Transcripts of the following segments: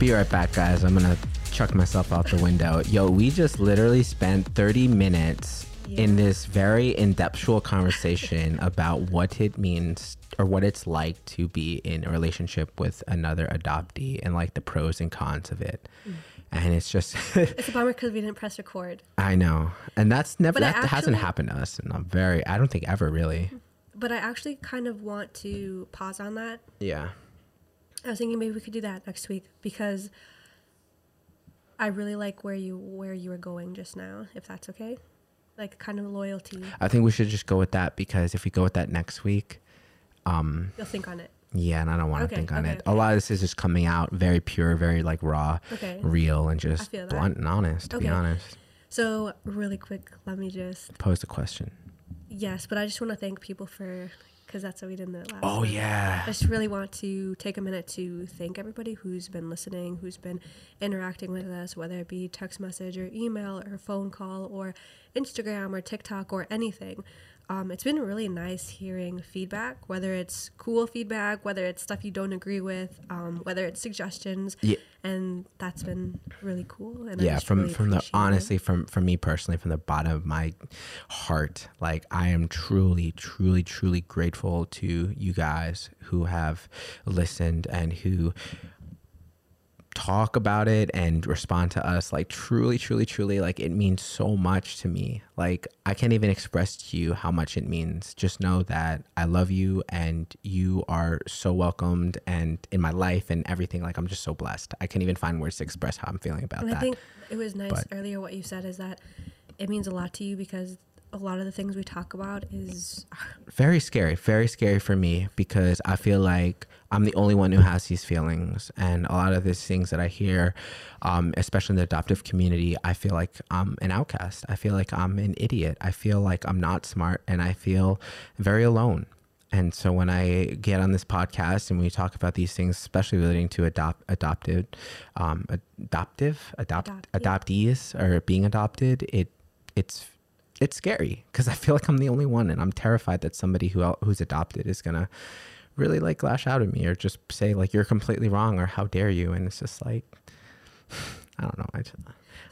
Be right back, guys. I'm gonna chuck myself out the window. Yo, we just literally spent 30 minutes in this very in-depthful conversation about what it means or what it's like to be in a relationship with another adoptee and like the pros and cons of it. Mm. And it's just, It's a bummer because we didn't press record. I know, and that's never But that hasn't happened to us, and I'm very, I don't think ever really. But I actually kind of want to pause on that. Yeah. I was thinking maybe we could do that next week because I really like where you where you were going just now, if that's okay. Like kind of loyalty. I think we should just go with that because if we go with that next week, um, You'll think on it. yeah, and I don't want to Okay, think on okay, it. A lot of this is just coming out very pure, very like raw, Okay. real, and just blunt and honest. To be honest, So really quick, let me just pose the question. yes, but I just want to thank people for because that's what we did in the last. Oh one. yeah, I just really want to take a minute to thank everybody who's been listening, who's been interacting with us, whether it be text message or email or phone call or Instagram or TikTok or anything. Um, it's been really nice hearing feedback, whether it's cool feedback, whether it's stuff you don't agree with, um, whether it's suggestions, Yeah. and that's been really cool. And yeah. From really from the appreciate it. honestly, from from me personally, from the bottom of my heart, like I am truly, truly, truly grateful to you guys who have listened and who talk about it and respond to us like truly truly truly like it means so much to me. Like i can't even express to you how much it means. Just know that i love you and you are so welcomed and in my life and everything. Like i'm just so blessed. I can't even find words to express how i'm feeling about And that. I think it was nice But- earlier what you said is that it means a lot to you because a lot of the things we talk about is very scary very scary for me because i feel like i'm the only one who has these feelings. And a lot of these things that i hear um, especially in the adoptive community i feel like i'm an outcast. I feel like i'm an idiot. I feel like i'm not smart and i feel very alone. And so when I get on this podcast and we talk about these things, especially relating to adopt adopted, um, adoptive, adopt, Adopt, adoptees or being adopted, it it's it's scary because I feel like I'm the only one, and I'm terrified that somebody who who's adopted is gonna really like lash out at me or just say like you're completely wrong or how dare you, and it's just like I don't know. I just,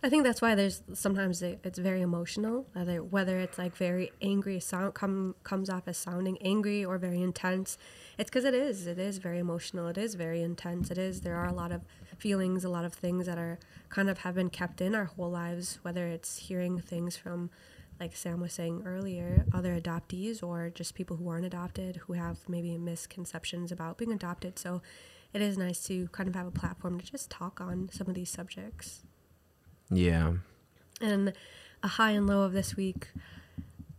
I think that's why there's sometimes it- it's very emotional, whether whether it's like very angry sound come comes off as sounding angry or very intense. It's because it is. It is very emotional. It is very intense. It is. There are a lot of feelings, a lot of things that are kind of have been kept in our whole lives. Whether it's hearing things from, like Sam was saying earlier, other adoptees or just people who aren't adopted who have maybe misconceptions about being adopted. So, it is nice to kind of have a platform to just talk on some of these subjects. yeah, And a high and low of this week,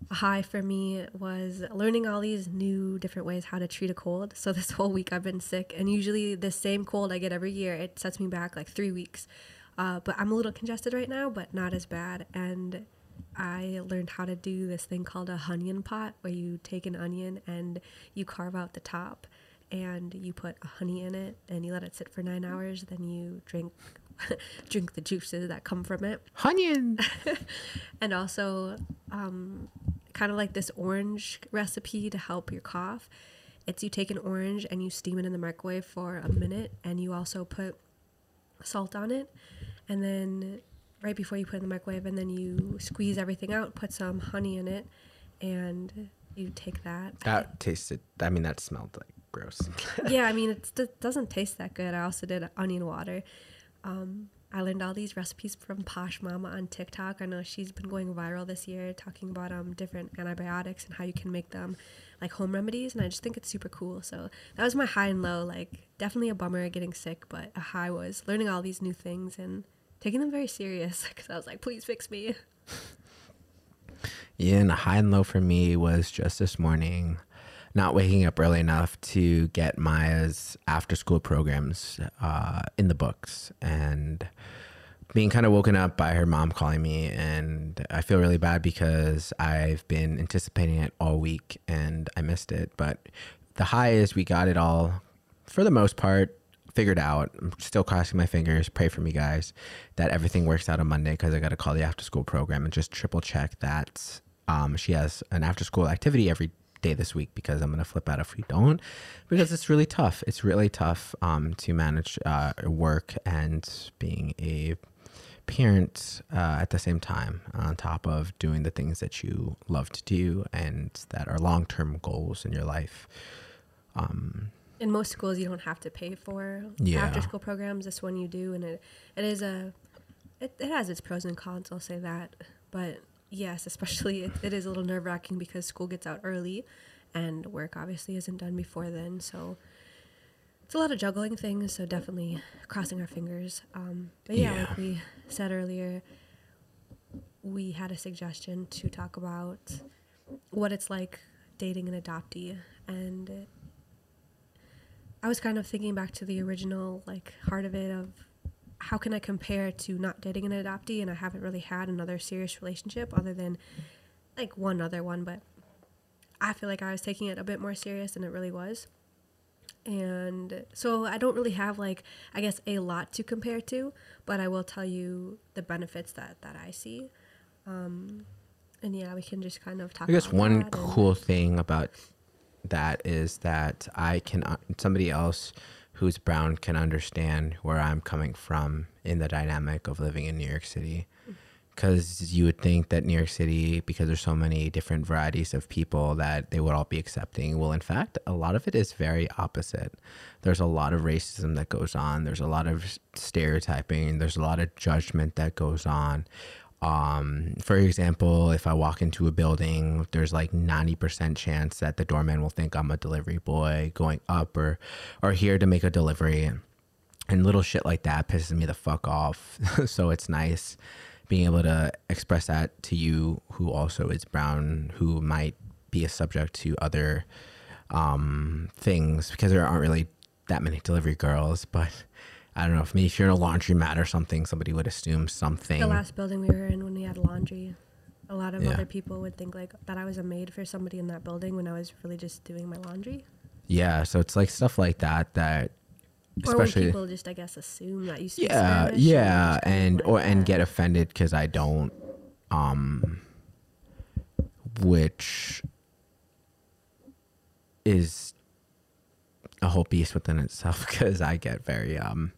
a high for me was learning all these new different ways how to treat a cold. So this whole week I've been sick, and usually the same cold I get every year, it sets me back like three weeks. Uh, but I'm a little congested right now, but not as bad. And I learned how to do this thing called a honeyon pot, where you take an onion and you carve out the top, and you put honey in it, and you let it sit for nine hours. Then you drink drink the juices that come from it Hunyan. and also um, kind of like this orange recipe to help your cough. It's you take an orange and you steam it in the microwave for a minute, and you also put salt on it, and then right before you put it in the microwave, and then you squeeze everything out, put some honey in it, and you take that. That tasted. I mean, that smelled like gross. yeah, I mean, it doesn't taste that good. I also did onion water. Um, I learned all these recipes from Posh Mama on TikTok. I know she's been going viral this year talking about um, different antibiotics and how you can make them like home remedies. And I just think it's super cool. So that was my high and low. Like, definitely a bummer getting sick, but a high was learning all these new things and taking them very serious because I was like, please fix me. Yeah, and high and low for me was just this morning, not waking up early enough to get Maya's after school programs uh, in the books and being kind of woken up by her mom calling me. And I feel really bad because I've been anticipating it all week and I missed it. But the high is we got it all, for the most part, figured out. I'm still crossing my fingers. Pray for me, guys, that everything works out on Monday because I got to call the after school program and just triple check that um, she has an after school activity every day this week because I'm gonna flip out if we don't, because it's really tough. It's really tough um, to manage uh, work and being a parent uh, at the same time, on top of doing the things that you love to do and that are long term goals in your life. Um, in most schools you don't have to pay for Yeah. after school programs this one you do and it it is a it, it has its pros and cons i'll say that but yes especially it, it is a little nerve-wracking because school gets out early and work obviously isn't done before then so it's a lot of juggling things so definitely crossing our fingers um, but yeah, Yeah. like we said earlier we had a suggestion to talk about what it's like dating an adoptee and I was kind of thinking back to the original like heart of it of how can I compare to not dating an adoptee and I haven't really had another serious relationship other than like one other one, but I feel like I was taking it a bit more serious than it really was. And so I don't really have like I guess a lot to compare to, but I will tell you the benefits that that I see. Um and yeah, we can just kind of talk I guess about one cool thing about that is that I can uh, somebody else who's brown can understand where I'm coming from in the dynamic of living in New York City. Because you would think that New York City, because there's so many different varieties of people, that they would all be accepting. Well, in fact, a lot of it is very opposite. There's a lot of racism that goes on. There's a lot of stereotyping. There's a lot of judgment that goes on. Um, for example, if I walk into a building, there's like 90% chance that the doorman will think I'm a delivery boy going up or, or here to make a delivery. And little shit like that pisses me the fuck off. so it's nice being able to express that to you who also is brown, who might be a subject to other um, things because there aren't really that many delivery girls. But I don't know if maybe if you're in a laundromat or something, somebody would assume something. the last building we were in when we had laundry a lot of Yeah. other people would think like that i was a maid for somebody in that building when i was really just doing my laundry Yeah, so it's like stuff like that that or when people just i guess assume that you speak yeah, Spanish yeah, and like or and that. get offended cuz I don't um which is a whole beast within itself because I get very um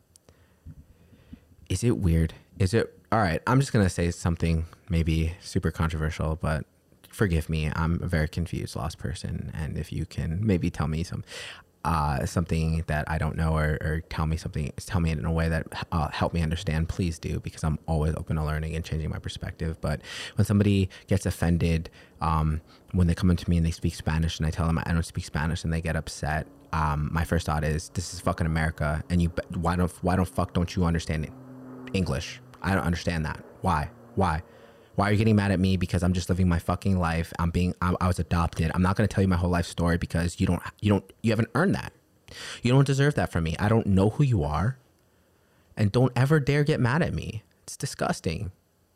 is it weird? Is it all right? I'm just gonna say something maybe super controversial, but forgive me. I'm a very confused, lost person, and if you can maybe tell me some uh, something that I don't know, or, or tell me something, tell me in a way that uh, help me understand, please do, because I'm always open to learning and changing my perspective. But when somebody gets offended, um, when they come into me and they speak Spanish, and I tell them I don't speak Spanish, and they get upset, um, my first thought is, this is fucking America, and you why don't why don't fuck don't you understand it? English. I don't understand that. Why? Why? Why are you getting mad at me because I'm just living my fucking life? I'm being I, I was adopted. I'm not going to tell you my whole life story because you don't you don't you haven't earned that. You don't deserve that from me. I don't know who you are. And don't ever dare get mad at me. It's disgusting.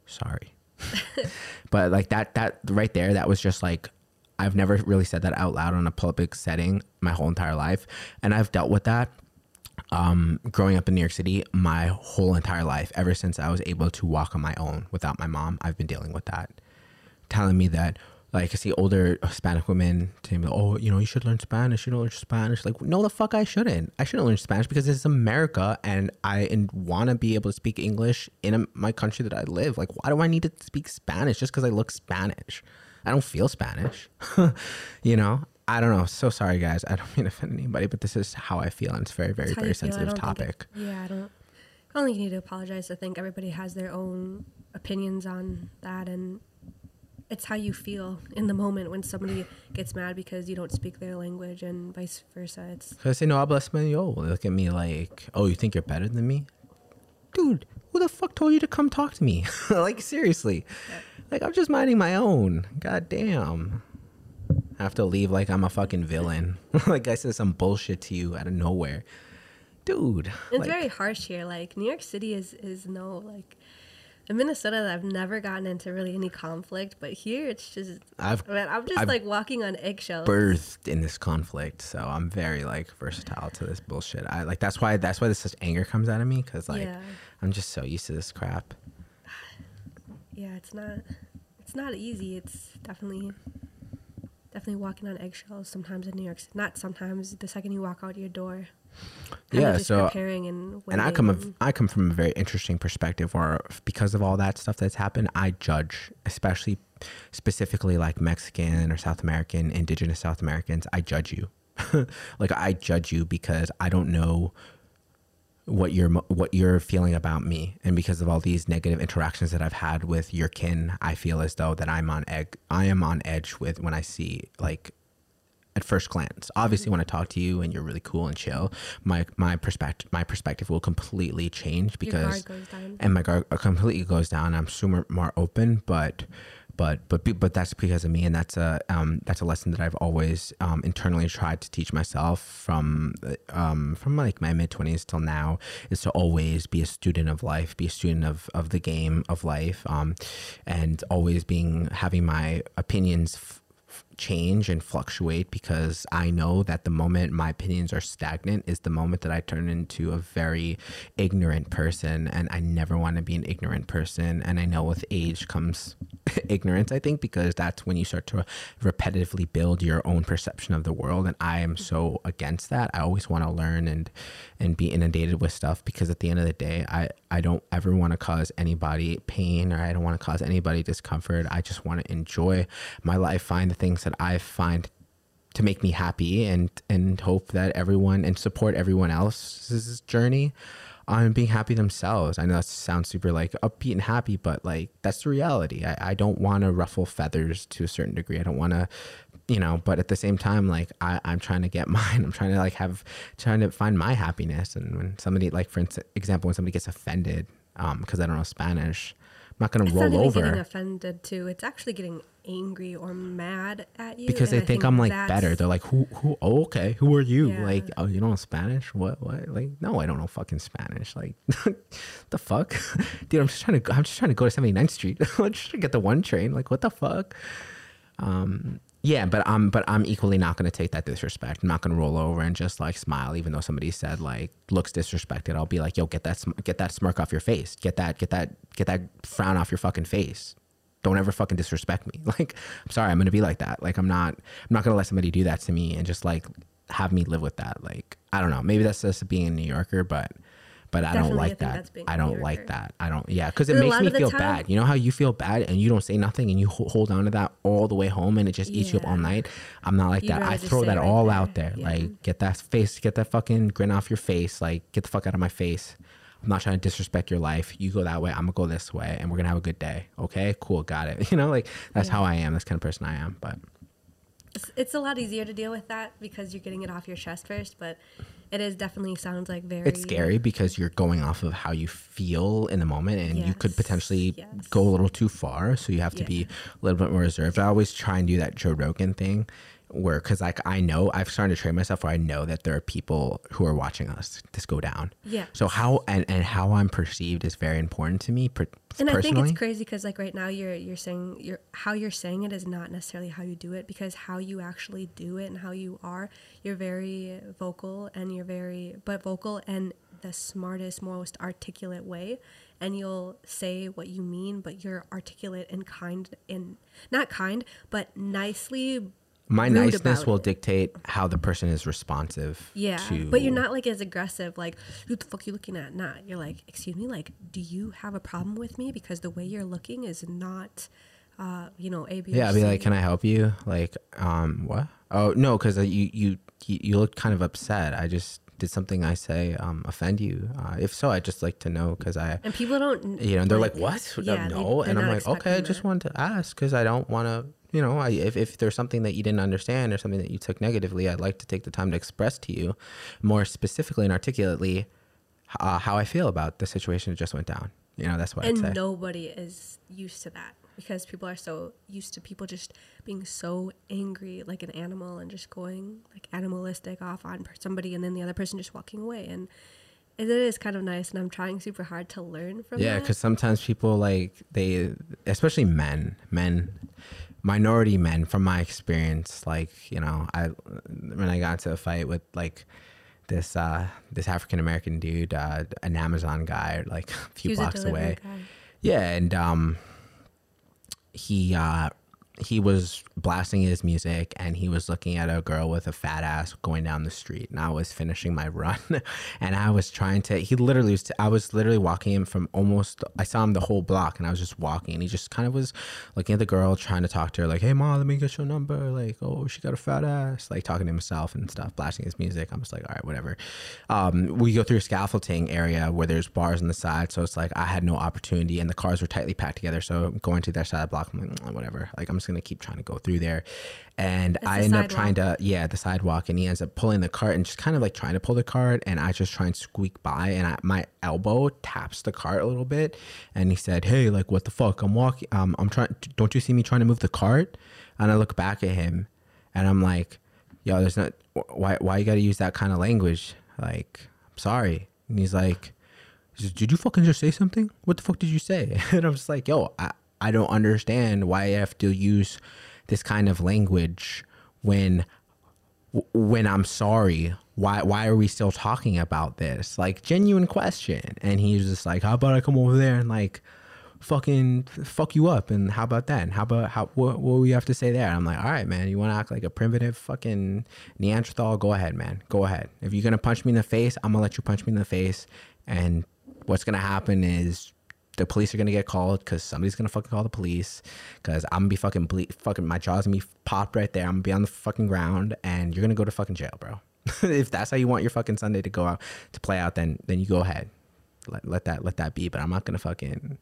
Sorry. but like that that right there that was just like I've never really said that out loud on a public setting my whole entire life and I've dealt with that um, growing up in New York City, my whole entire life, ever since I was able to walk on my own without my mom, I've been dealing with that. Telling me that, like, I see older Hispanic women me, oh, you know, you should learn Spanish. You don't learn Spanish. Like, no, the fuck, I shouldn't. I shouldn't learn Spanish because it's America and I want to be able to speak English in a, my country that I live. Like, why do I need to speak Spanish just because I look Spanish? I don't feel Spanish. you know? I don't know. So sorry, guys. I don't mean to offend anybody, but this is how I feel, and it's very, very, very. I sensitive topic. it- yeah, I don't. I don't think you need to apologize. I think everybody has their own opinions on that, and it's how you feel in the moment when somebody gets mad because you don't speak their language, and vice versa. It's Because they know habla español. They look at me like, oh, you think you're better than me? Dude, who the fuck told you to come talk to me? like, seriously. Like, I'm just minding my own. God damn. I have to leave like I'm a fucking villain. like, I said some bullshit to you out of nowhere. Dude. it's like, very harsh here. Like New York City is is no like. In Minnesota, I've never gotten into really any conflict, but here it's just I've man, I'm just I've like walking on eggshells. birthed in this conflict, so I'm very like versatile to this bullshit. I like that's why that's why this such anger comes out of me because like Yeah. I'm just so used to this crap. yeah, it's not it's not easy. It's definitely definitely walking on eggshells sometimes in New York. Not sometimes. The second you walk out your door. Yeah, so- preparing and and I come and- of, I come from a very interesting perspective where because of all that stuff that's happened, I judge, especially specifically like Mexican or South American, indigenous South Americans, I judge you. like I judge you because I don't know what you're what you're feeling about me and because of all these negative interactions that I've had with your kin, I feel as though that I'm on egg I am on edge with when I see like at first glance. Obviously, when I talk to you and you're really cool and chill, my my perspective my perspective will completely change because goes down. and my guard uh, completely goes down. I'm super more open, but but but but that's because of me, and that's a um, that's a lesson that I've always um, internally tried to teach myself from um, from like my mid twenties till now is to always be a student of life, be a student of of the game of life, um, and always being having my opinions. F- change and fluctuate because I know that the moment my opinions are stagnant is the moment that I turn into a very ignorant person and I never want to be an ignorant person and I know with age comes ignorance I think because that's when you start to repetitively build your own perception of the world and I am so against that. I always want to learn and and be inundated with stuff because at the end of the day I I don't ever want to cause anybody pain or I don't want to cause anybody discomfort. I just want to enjoy my life find the things that I find to make me happy and and hope that everyone and support everyone else's journey on being happy themselves. I know that sounds super like upbeat and happy, but like that's the reality. I, I don't want to ruffle feathers to a certain degree. I don't want to, you know, but at the same time, like I, I'm trying to get mine. I'm trying to like have, trying to find my happiness. And when somebody, like for instance, example, when somebody gets offended um, because I don't know Spanish, I'm not going to roll over. getting offended too. It's actually getting angry or mad at you because they I think, I'm like that's- better. They're like, who, who? Oh, okay. Who are you? Yeah. Like, oh, you don't know Spanish? What, what? Like, no, I don't know fucking Spanish. Like, the fuck, dude. I'm just trying to. I'm just trying to go to 79th Street. I'm just trying to get the one train. Like, what the fuck? Um, yeah, but I'm, but I'm equally not gonna take that disrespect. I'm not gonna roll over and just like smile, even though somebody said like looks disrespected. I'll be like, yo, get that, sm- get that smirk off your face. Get that, get that, get that frown off your fucking face don't ever fucking disrespect me. Like, I'm sorry, I'm gonna be like that. Like, I'm not, I'm not gonna let somebody do that to me and just like have me live with that. Like, I don't know. Maybe that's just being a New Yorker, but, but I Definitely, don't like that. that's being a I don't like that. I don't. Yeah, because it makes me feel time- bad. You know how you feel bad and you don't say nothing and you hold on to that all the way home and it just eats you up all night. I'm not like You'd that. I throw that right all there. out there. Yeah. Like, get that face, get that fucking grin off your face. Like, get the fuck out of my face. I'm not trying to disrespect your life. You go that way, I'm gonna go this way, and we're gonna have a good day. Okay, cool, got it. You know, like that's how I am. That's the kind of person I am. But It's, it's a lot easier to deal with that because you're getting it off your chest first, but it is definitely sounds like very. it's scary because you're going off of how you feel in the moment, and you could potentially yes. go a little too far. So you have to Yeah. be a little bit more reserved. I always try and do that Joe Rogan thing. Where, because like I know I've started to train myself where I know that there are people who are watching us this go down. Yeah. So how and, and how I'm perceived is very important to me. Per, And I think it's crazy because like right now you're you're saying you're how you're saying it is not necessarily how you do it because how you actually do it and how you are you're very vocal and you're very but vocal and the smartest most articulate way and you'll say what you mean but you're articulate and kind and not kind but nicely My niceness will it. dictate how the person is responsive. Yeah, to, but you're not like as aggressive. Like, who the fuck are you looking at? Nah, you're like, excuse me. Like, do you have a problem with me because the way you're looking is not, uh, you know, A B. Yeah, I'd be like, "Can I help you?" Like, um, what? Oh no, because you you you you look kind of upset. I just did something I say um offend you. Uh, if so, I'd just like to know because I. And people don't. You know, and they're like, "What? yeah, no," they're and I'm like, "Okay, I just that. wanted to ask because I don't want to, you know, I, if if there's something that you didn't understand or something that you took negatively, I'd like to take the time to express to you, more specifically and articulately, uh, how I feel about the situation that just went down. You know, that's what And nobody is used to that because people are so used to people just being so angry like an animal and just going like animalistic off on somebody and then the other person just walking away. And it is kind of nice and I'm trying super hard to learn from Yeah, because sometimes people like they, especially men, men, minority men, from my experience, like you know, I when I got into a fight with like this uh this African American dude, uh, an Amazon guy, like a few a blocks delivery away. Yeah, and um, he uh, he was blasting his music and he was looking at a girl with a fat ass going down the street and i was finishing my run. And i was trying to he literally was i was literally walking him from almost i saw him the whole block and i was just walking. And he just kind of was looking at the girl trying to talk to her like hey mom let me get your number. Like oh she got a fat ass. Like talking to himself and stuff blasting his music. I'm just like all right whatever. Um, we go through a scaffolding area where there's bars on the side. So it's like i had no opportunity and the cars were tightly packed together. So going to their side of the block. I'm like "Mm, whatever. Like i'm just gonna keep trying to go through there. And It's i end up trying to yeah the sidewalk and he ends up pulling the cart and just kind of like trying to pull the cart and i just try and squeak by and I, my elbow taps the cart a little bit and he said hey like what the fuck? I'm walking um, i'm trying don't you see me trying to move the cart? And i look back at him and i'm like yo there's not why why you gotta use that kind of language? Like i'm sorry. And he's like he says, did you fucking just say something? What the fuck did you say? And I'm just like, yo, I, I don't understand why I have to use this kind of language when when I'm sorry. Why why are we still talking about this? Like genuine question. And he's just like, how about I come over there and like fucking fuck you up and how about that? And how about how what what we have to say there? I'm like, all right, man, you want to act like a primitive fucking Neanderthal? Go ahead, man. Go ahead. If you're gonna punch me in the face, I'm gonna let you punch me in the face. And what's gonna happen is the police are gonna get called because somebody's gonna fucking call the police because I'm gonna be fucking ble- fucking my jaw's gonna be popped right there. I'm gonna be on the fucking ground and you're gonna go to fucking jail, bro. if that's how you want your fucking Sunday to go out to play out, then then you go ahead. Let, let that let that be. But I'm not gonna fucking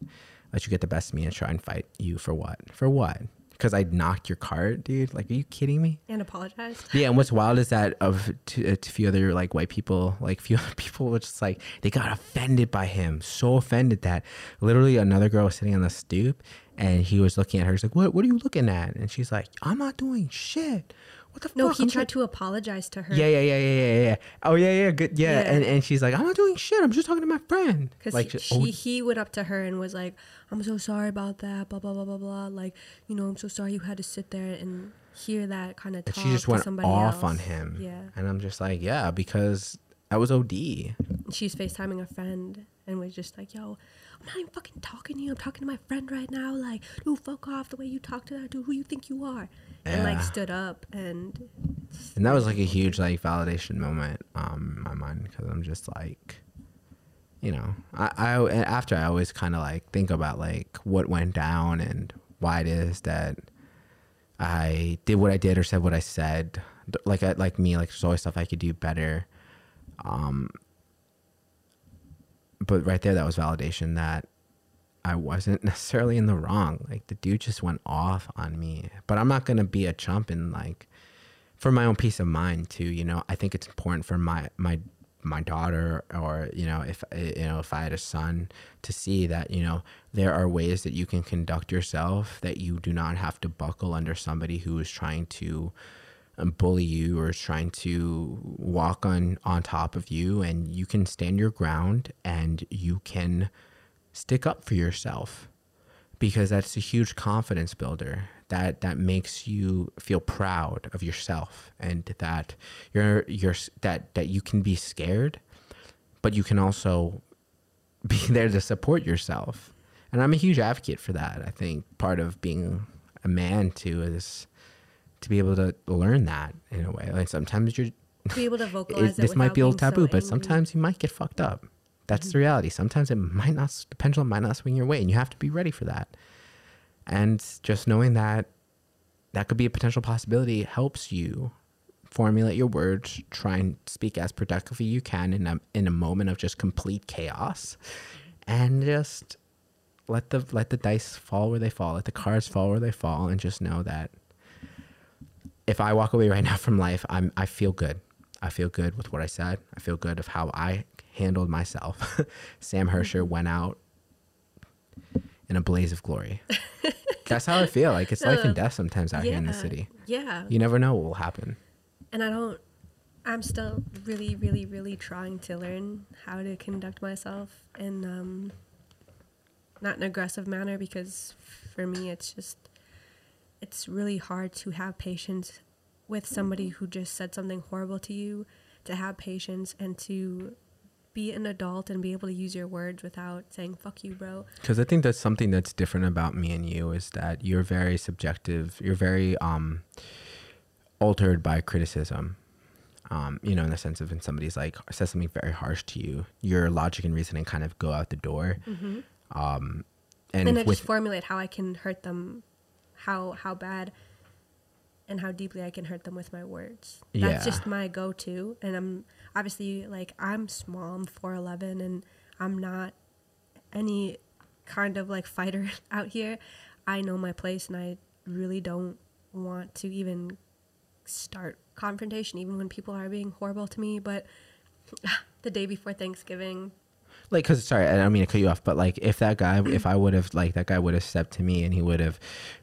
let you get the best of me and try and fight you for what? For what? Because I knocked your cart, dude. Like, are you kidding me? and apologized. Yeah, and what's wild is that of to, uh, to a few other like white people, like few other people were just like they got offended by him, so offended that literally another girl was sitting on the stoop and he was looking at her. He's like, "What? What are you looking at?" And she's like, "I'm not doing shit. What the No, fuck?" he I'm tried to apologize to her. Yeah, yeah, yeah, yeah, yeah, yeah. Oh yeah, yeah, good. Yeah, Yeah. and and she's like, "I'm not doing shit. I'm just talking to my friend." Because like, oh, he went up to her and was like, I'm so sorry about that, blah, blah, blah, blah, blah. Like, you know, I'm so sorry you had to sit there and hear that kind of talk she just went somebody off else. on him. Yeah. and I'm just like, yeah, because that was OD. She's FaceTiming a friend and was just like, yo, I'm not even fucking talking to you. I'm talking to my friend right now. Like, dude, fuck off the way you talk to that dude. Who you think you are? And like stood up and and that was like a huge like validation moment um in my mind because i'm just like you know i, I after i always kind of like think about like what went down and why it is that i did what i did or said what i said. Like I, like me like there's always stuff i could do better um but right there that was validation that I wasn't necessarily in the wrong. Like the dude just went off on me. But I'm not gonna be a chump and like for my own peace of mind too. You know, I think it's important for my my my daughter or you know if you know if I had a son to see that you know there are ways that you can conduct yourself that you do not have to buckle under somebody who is trying to um, bully you or is trying to walk on on top of you and you can stand your ground and you can stick up for yourself because that's a huge confidence builder that that makes you feel proud of yourself and that you're you're that that you can be scared but you can also be there to support yourself and i'm a huge advocate for that i think part of being a man too is to be able to learn that in a way like sometimes you're be able to vocalize it, it. this might be a little so taboo, but sometimes you might get fucked up. That's the mm-hmm. reality. Sometimes it might not, the pendulum might not swing your way, and you have to be ready for that. And just knowing that that could be a potential possibility helps you formulate your words, try and speak as productively you can in a in a moment of just complete chaos, and just let the let the dice fall where they fall, let the cards fall where they fall, and just know that if I walk away right now from life, I'm I feel good. I feel good with what I said. I feel good of how I handled myself. Sam Hersher went out in a blaze of glory. That's how I feel. Like it's life and death sometimes out here in the city. Yeah. You never know what will happen. and I don't. I'm still really, really, really trying to learn how to conduct myself in um, not an aggressive manner because for me it's just it's really hard to have patience with somebody who just said something horrible to you to have patience and to be an adult and be able to use your words without saying "fuck you, bro." Because I think that's something that's different about me and you is that you're very subjective. You're very um, altered by criticism. Um, you know, in the sense of when somebody's like says something very harsh to you, your logic and reasoning kind of go out the door. Um, and, and I with just formulate how I can hurt them, how how bad, and how deeply I can hurt them with my words. Yeah. That's just my go-to, and I'm obviously like I'm small. I'm four eleven, and I'm not any kind of like fighter out here. I know my place, and I really don't want to even start confrontation, even when people are being horrible to me. But the day before Thanksgiving, like because sorry i don't mean to cut you off but like if that guy if i would have like that guy would have stepped to me and he would have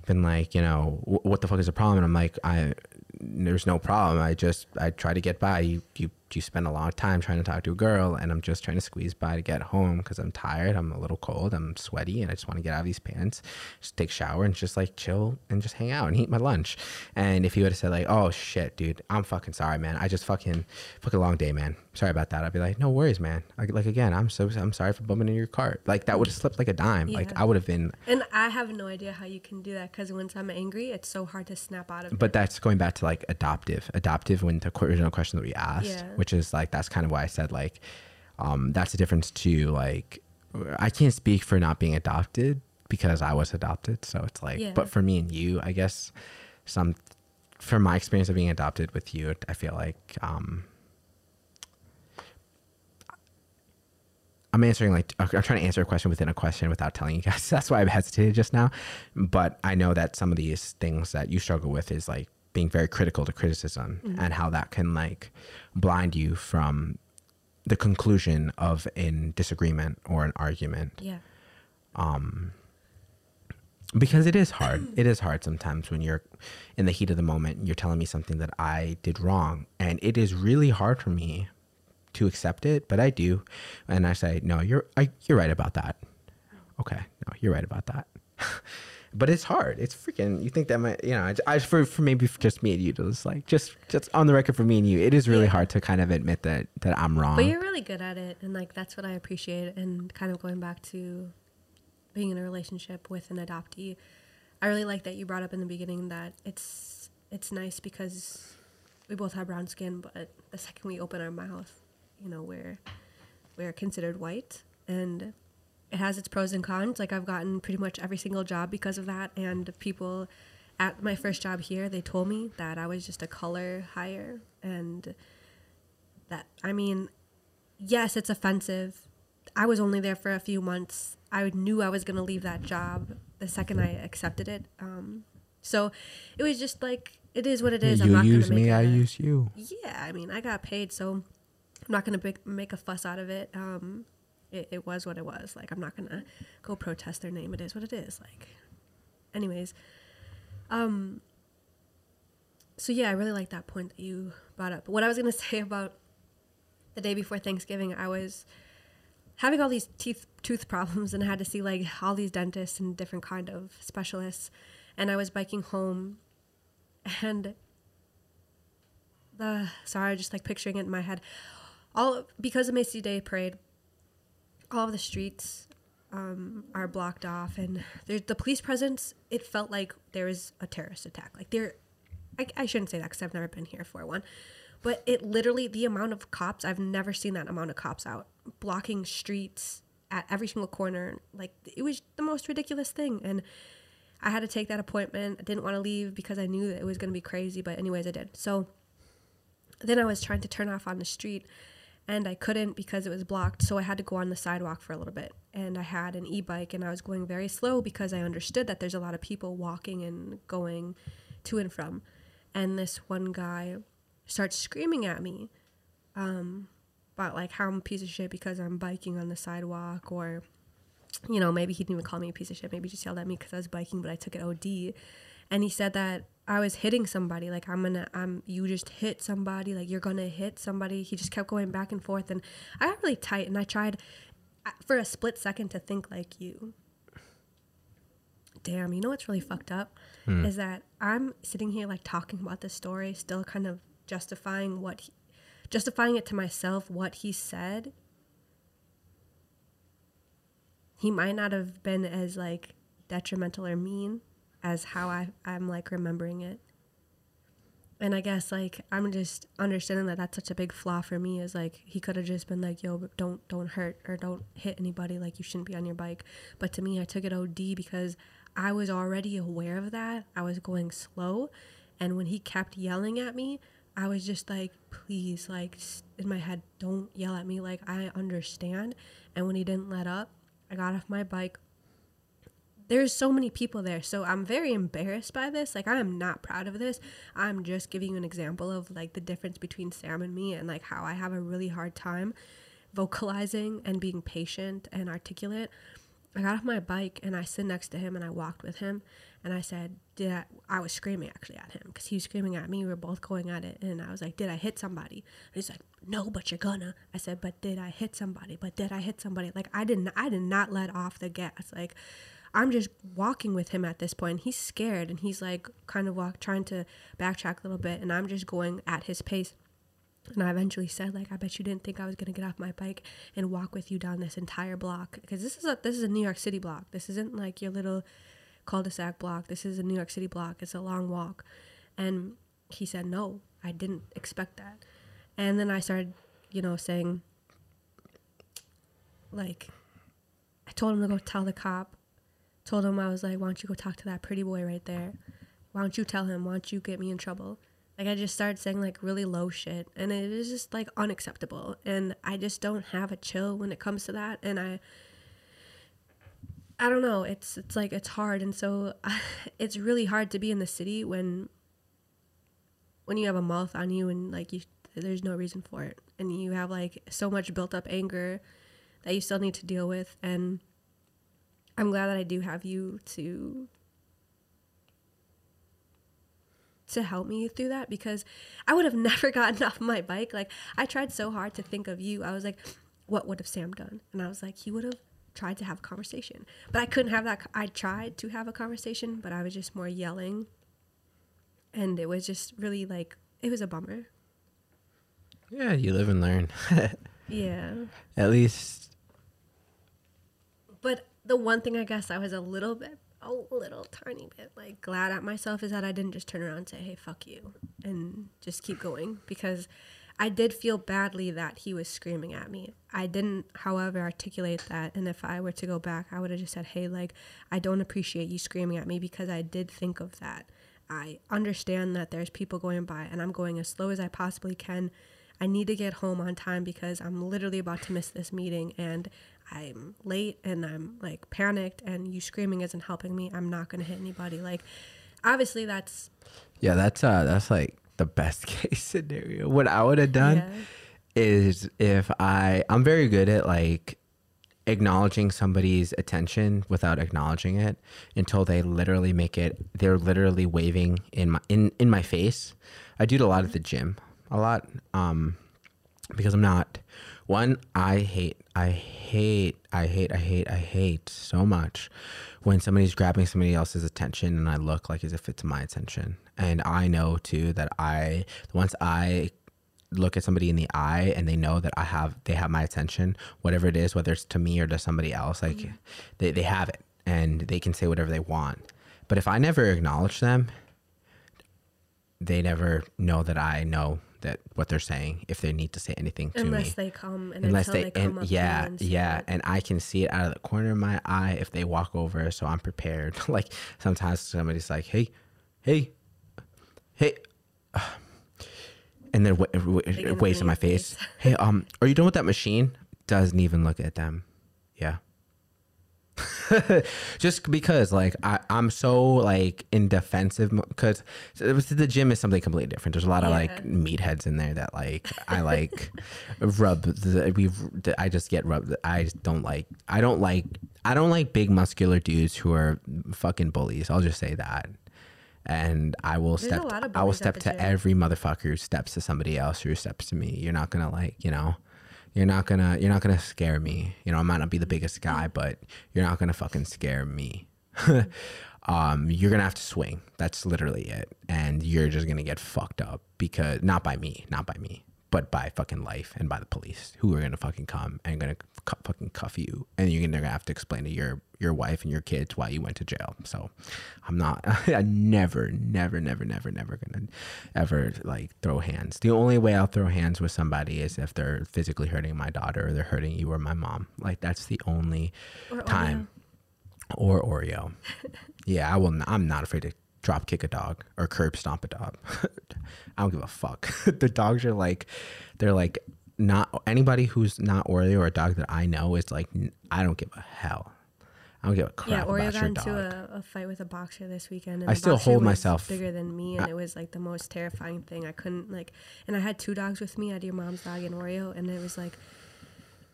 been like you know "Wh- what the fuck is the problem and i'm like i there's no problem i just i try to get by you you you spend a long time trying to talk to a girl? And i'm just trying to squeeze by to get home because i'm tired i'm a little cold i'm sweaty and i just want to get out of these pants just take a shower and just like chill and just hang out and eat my lunch. And if he would have said like oh shit dude i'm fucking sorry man. I just fucking fucking long day man. Sorry about that. I'd be like no worries man. Like, like again i'm so i'm sorry for bumping into your cart. Like that would have slipped like a dime. Like i would have been and I have no idea how you can do that because once I'm angry, it's so hard to snap out of. it. but that's going back to like adoptive adoptive when the original question that we asked. Yeah. Which is like that's kind of why i said like um that's the difference to like i can't speak for not being adopted because i was adopted so it's like Yeah. but for me and you i guess some from my experience of being adopted with you i feel like um I'm answering like I'm trying to answer a question within a question without telling you guys. That's why I hesitated just now. But I know that some of these things that you struggle with is like being very critical to criticism and how that can like blind you from the conclusion of an disagreement or an argument yeah, Um because it is hard. it is hard sometimes when you're in the heat of the moment and you're telling me something that I did wrong. And it is really hard for me to accept it, but I do. And I say, no, you're, I, you're right about that. Okay. No, you're right about that. but it's hard. It's freaking, you think that might, you know, I, I for, for maybe for just me and you just like, just, just on the record for me and you, it is really hard to kind of admit that, that I'm wrong. but you're really good at it, and like that's what I appreciate. And kind of going back to being in a relationship with an adoptee, I really like that you brought up in the beginning that it's it's nice because we both have brown skin, but the second we open our mouth, you know, we're we're considered white, and it has its pros and cons. Like I've gotten pretty much every single job because of that, and people at my first job here, they told me that I was just a color hire, and that I mean, yes, it's offensive. I was only there for a few months. I knew I was gonna leave that job the second I accepted it. Um, so it was just like it is what it is. I'm not use gonna make me, I a- use you. yeah, I mean, I got paid, so I'm not gonna big, make a fuss out of it. Um, it. It was what it was. Like, I'm not gonna go protest their name. It is what it is. Like, anyways, um. So yeah, I really like that point that you brought up. What I was gonna say about the day before Thanksgiving, I was having all these teeth tooth problems and I had to see like all these dentists and different kind of specialists, and I was biking home, and the sorry, just like picturing it in my head. All because of Macy Day Parade, all of the streets um, are blocked off, and there's the police presence. It felt like there was a terrorist attack. Like there, I, I shouldn't say that because I've never been here for one, but it literally the amount of cops I've never seen that amount of cops out blocking streets at every single corner. Like it was the most ridiculous thing, and I had to take that appointment. I didn't want to leave because I knew that it was going to be crazy, but anyways, I did. So then I was trying to turn off on the street and I couldn't because it was blocked. So I had to go on the sidewalk for a little bit. And I had an e bike and I was going very slow because I understood that there's a lot of people walking and going to and from. And this one guy starts screaming at me um, about like how I'm a piece of shit because I'm biking on the sidewalk or you know, maybe he didn't even call me a piece of shit. Maybe he just yelled at me because I was biking, but I took it OD. And he said that I was hitting somebody. Like I'm gonna, I'm. You just hit somebody. Like you're gonna hit somebody. He just kept going back and forth, and I got really tight. And I tried, for a split second, to think like you. Damn, you know what's really fucked up hmm. is that I'm sitting here like talking about this story, still kind of justifying what, he, justifying it to myself what he said, he might not have been as like detrimental or mean as how I, I'm like remembering it. And I guess like I'm just understanding that that's such a big flaw for me is like he could have just been like, "Yo, don't don't hurt or don't hit anybody. Like you shouldn't be on your bike." But to me, I took it OD because I was already aware of that. I was going slow, and when he kept yelling at me, I was just like, "Please, like in my head, don't yell at me. Like I understand." And when he didn't let up, I got off my bike, there's so many people there. So I'm very embarrassed by this. Like I am not proud of this. I'm just giving you an example of like the difference between Sam and me and like how I have a really hard time vocalizing and being patient and articulate. I got off my bike and I sit next to him and I walked with him and I said, "Did I?" I was screaming actually at him because he was screaming at me. We were both going at it, and I was like, "Did I hit somebody?" And he's like, "No, but you're gonna." I said, "But did I hit somebody? But did I hit somebody?" Like I didn't. I did not let off the gas. Like I'm just walking with him at this point. He's scared and he's like kind of walk trying to backtrack a little bit and I'm just going at his pace. And I eventually said like I bet you didn't think I was going to get off my bike and walk with you down this entire block because this is a this is a New York City block. This isn't like your little cul-de-sac block. This is a New York City block. It's a long walk. And he said no. I didn't expect that. And then I started, you know, saying like I told him to go tell the cop told him I was like, why don't you go talk to that pretty boy right there? Why don't you tell him? Why don't you get me in trouble? Like I just started saying like really low shit and it is just like unacceptable. And I just don't have a chill when it comes to that. And I I don't know, it's it's like it's hard and so it's really hard to be in the city when when you have a mouth on you and like you there's no reason for it and you have like so much built up anger that you still need to deal with and I'm glad that I do have you to to help me through that because I would have never gotten off my bike. Like I tried so hard to think of you. I was like, what would have Sam done? And I was like, he would have tried to have a conversation. But I couldn't have that I tried to have a conversation, but I was just more yelling. And it was just really like it was a bummer. Yeah, you live and learn. yeah. At least But the one thing I guess I was a little bit, a little tiny bit like glad at myself is that I didn't just turn around and say, hey, fuck you, and just keep going because I did feel badly that he was screaming at me. I didn't, however, articulate that. And if I were to go back, I would have just said, hey, like, I don't appreciate you screaming at me because I did think of that. I understand that there's people going by and I'm going as slow as I possibly can. I need to get home on time because I'm literally about to miss this meeting and I'm late and I'm like panicked and you screaming isn't helping me. I'm not going to hit anybody. Like, obviously, that's. Yeah, that's uh, that's like the best case scenario. What I would have done yeah. is if I, I'm very good at like acknowledging somebody's attention without acknowledging it until they literally make it they're literally waving in my in in my face i do it a lot at the gym a lot um because i'm not one, I hate, I hate, I hate, I hate, I hate so much when somebody's grabbing somebody else's attention and I look like as if it's my attention. And I know too that I, once I look at somebody in the eye and they know that I have, they have my attention, whatever it is, whether it's to me or to somebody else, like mm-hmm. they, they have it and they can say whatever they want. But if I never acknowledge them, they never know that I know that what they're saying if they need to say anything to unless me. Unless they come and unless they, they come and yeah and yeah it. and I can see it out of the corner of my eye if they walk over, so I'm prepared. like sometimes somebody's like, "Hey, hey, hey," and then w- w- waves in my face. hey, um, are you done with that machine? Doesn't even look at them. Yeah. just because like I, I'm so like in defensive because the gym is something completely different. There's a lot of like meatheads in there that like I like rub. The, we I just get rubbed. I don't like. I don't like. I don't like big muscular dudes who are fucking bullies. I'll just say that. And I will There's step. I will step to every motherfucker who steps to somebody else who steps to me. You're not gonna like you know you're not gonna you're not gonna scare me. You know, I might not be the biggest guy, but you're not gonna fucking scare me. um, you're gonna have to swing. That's literally it, and you're just gonna get fucked up because not by me, not by me, but by fucking life and by the police who are gonna fucking come and gonna cu- fucking cuff you, and you're gonna have to explain to your your wife and your kids why you went to jail. So, I'm not. I never, never, never, never, never gonna ever like throw hands. The only way I'll throw hands with somebody is if they're physically hurting my daughter or they're hurting you or my mom. Like that's the only Or time. Or Oreo. yeah, I will. Not, I'm not afraid to drop kick a dog or curb stomp a dog. I don't give a fuck. the dogs are like, they're like not anybody who's not Oreo or a dog that I know is like I don't give a hell. I don't give a crap Yeah, Oreo got into a, a fight with a boxer this weekend. And I still hold myself- bigger than me, and it was like the most terrifying thing. I couldn't like, and I had two dogs with me. I had your mom's dog and Oreo, and it was like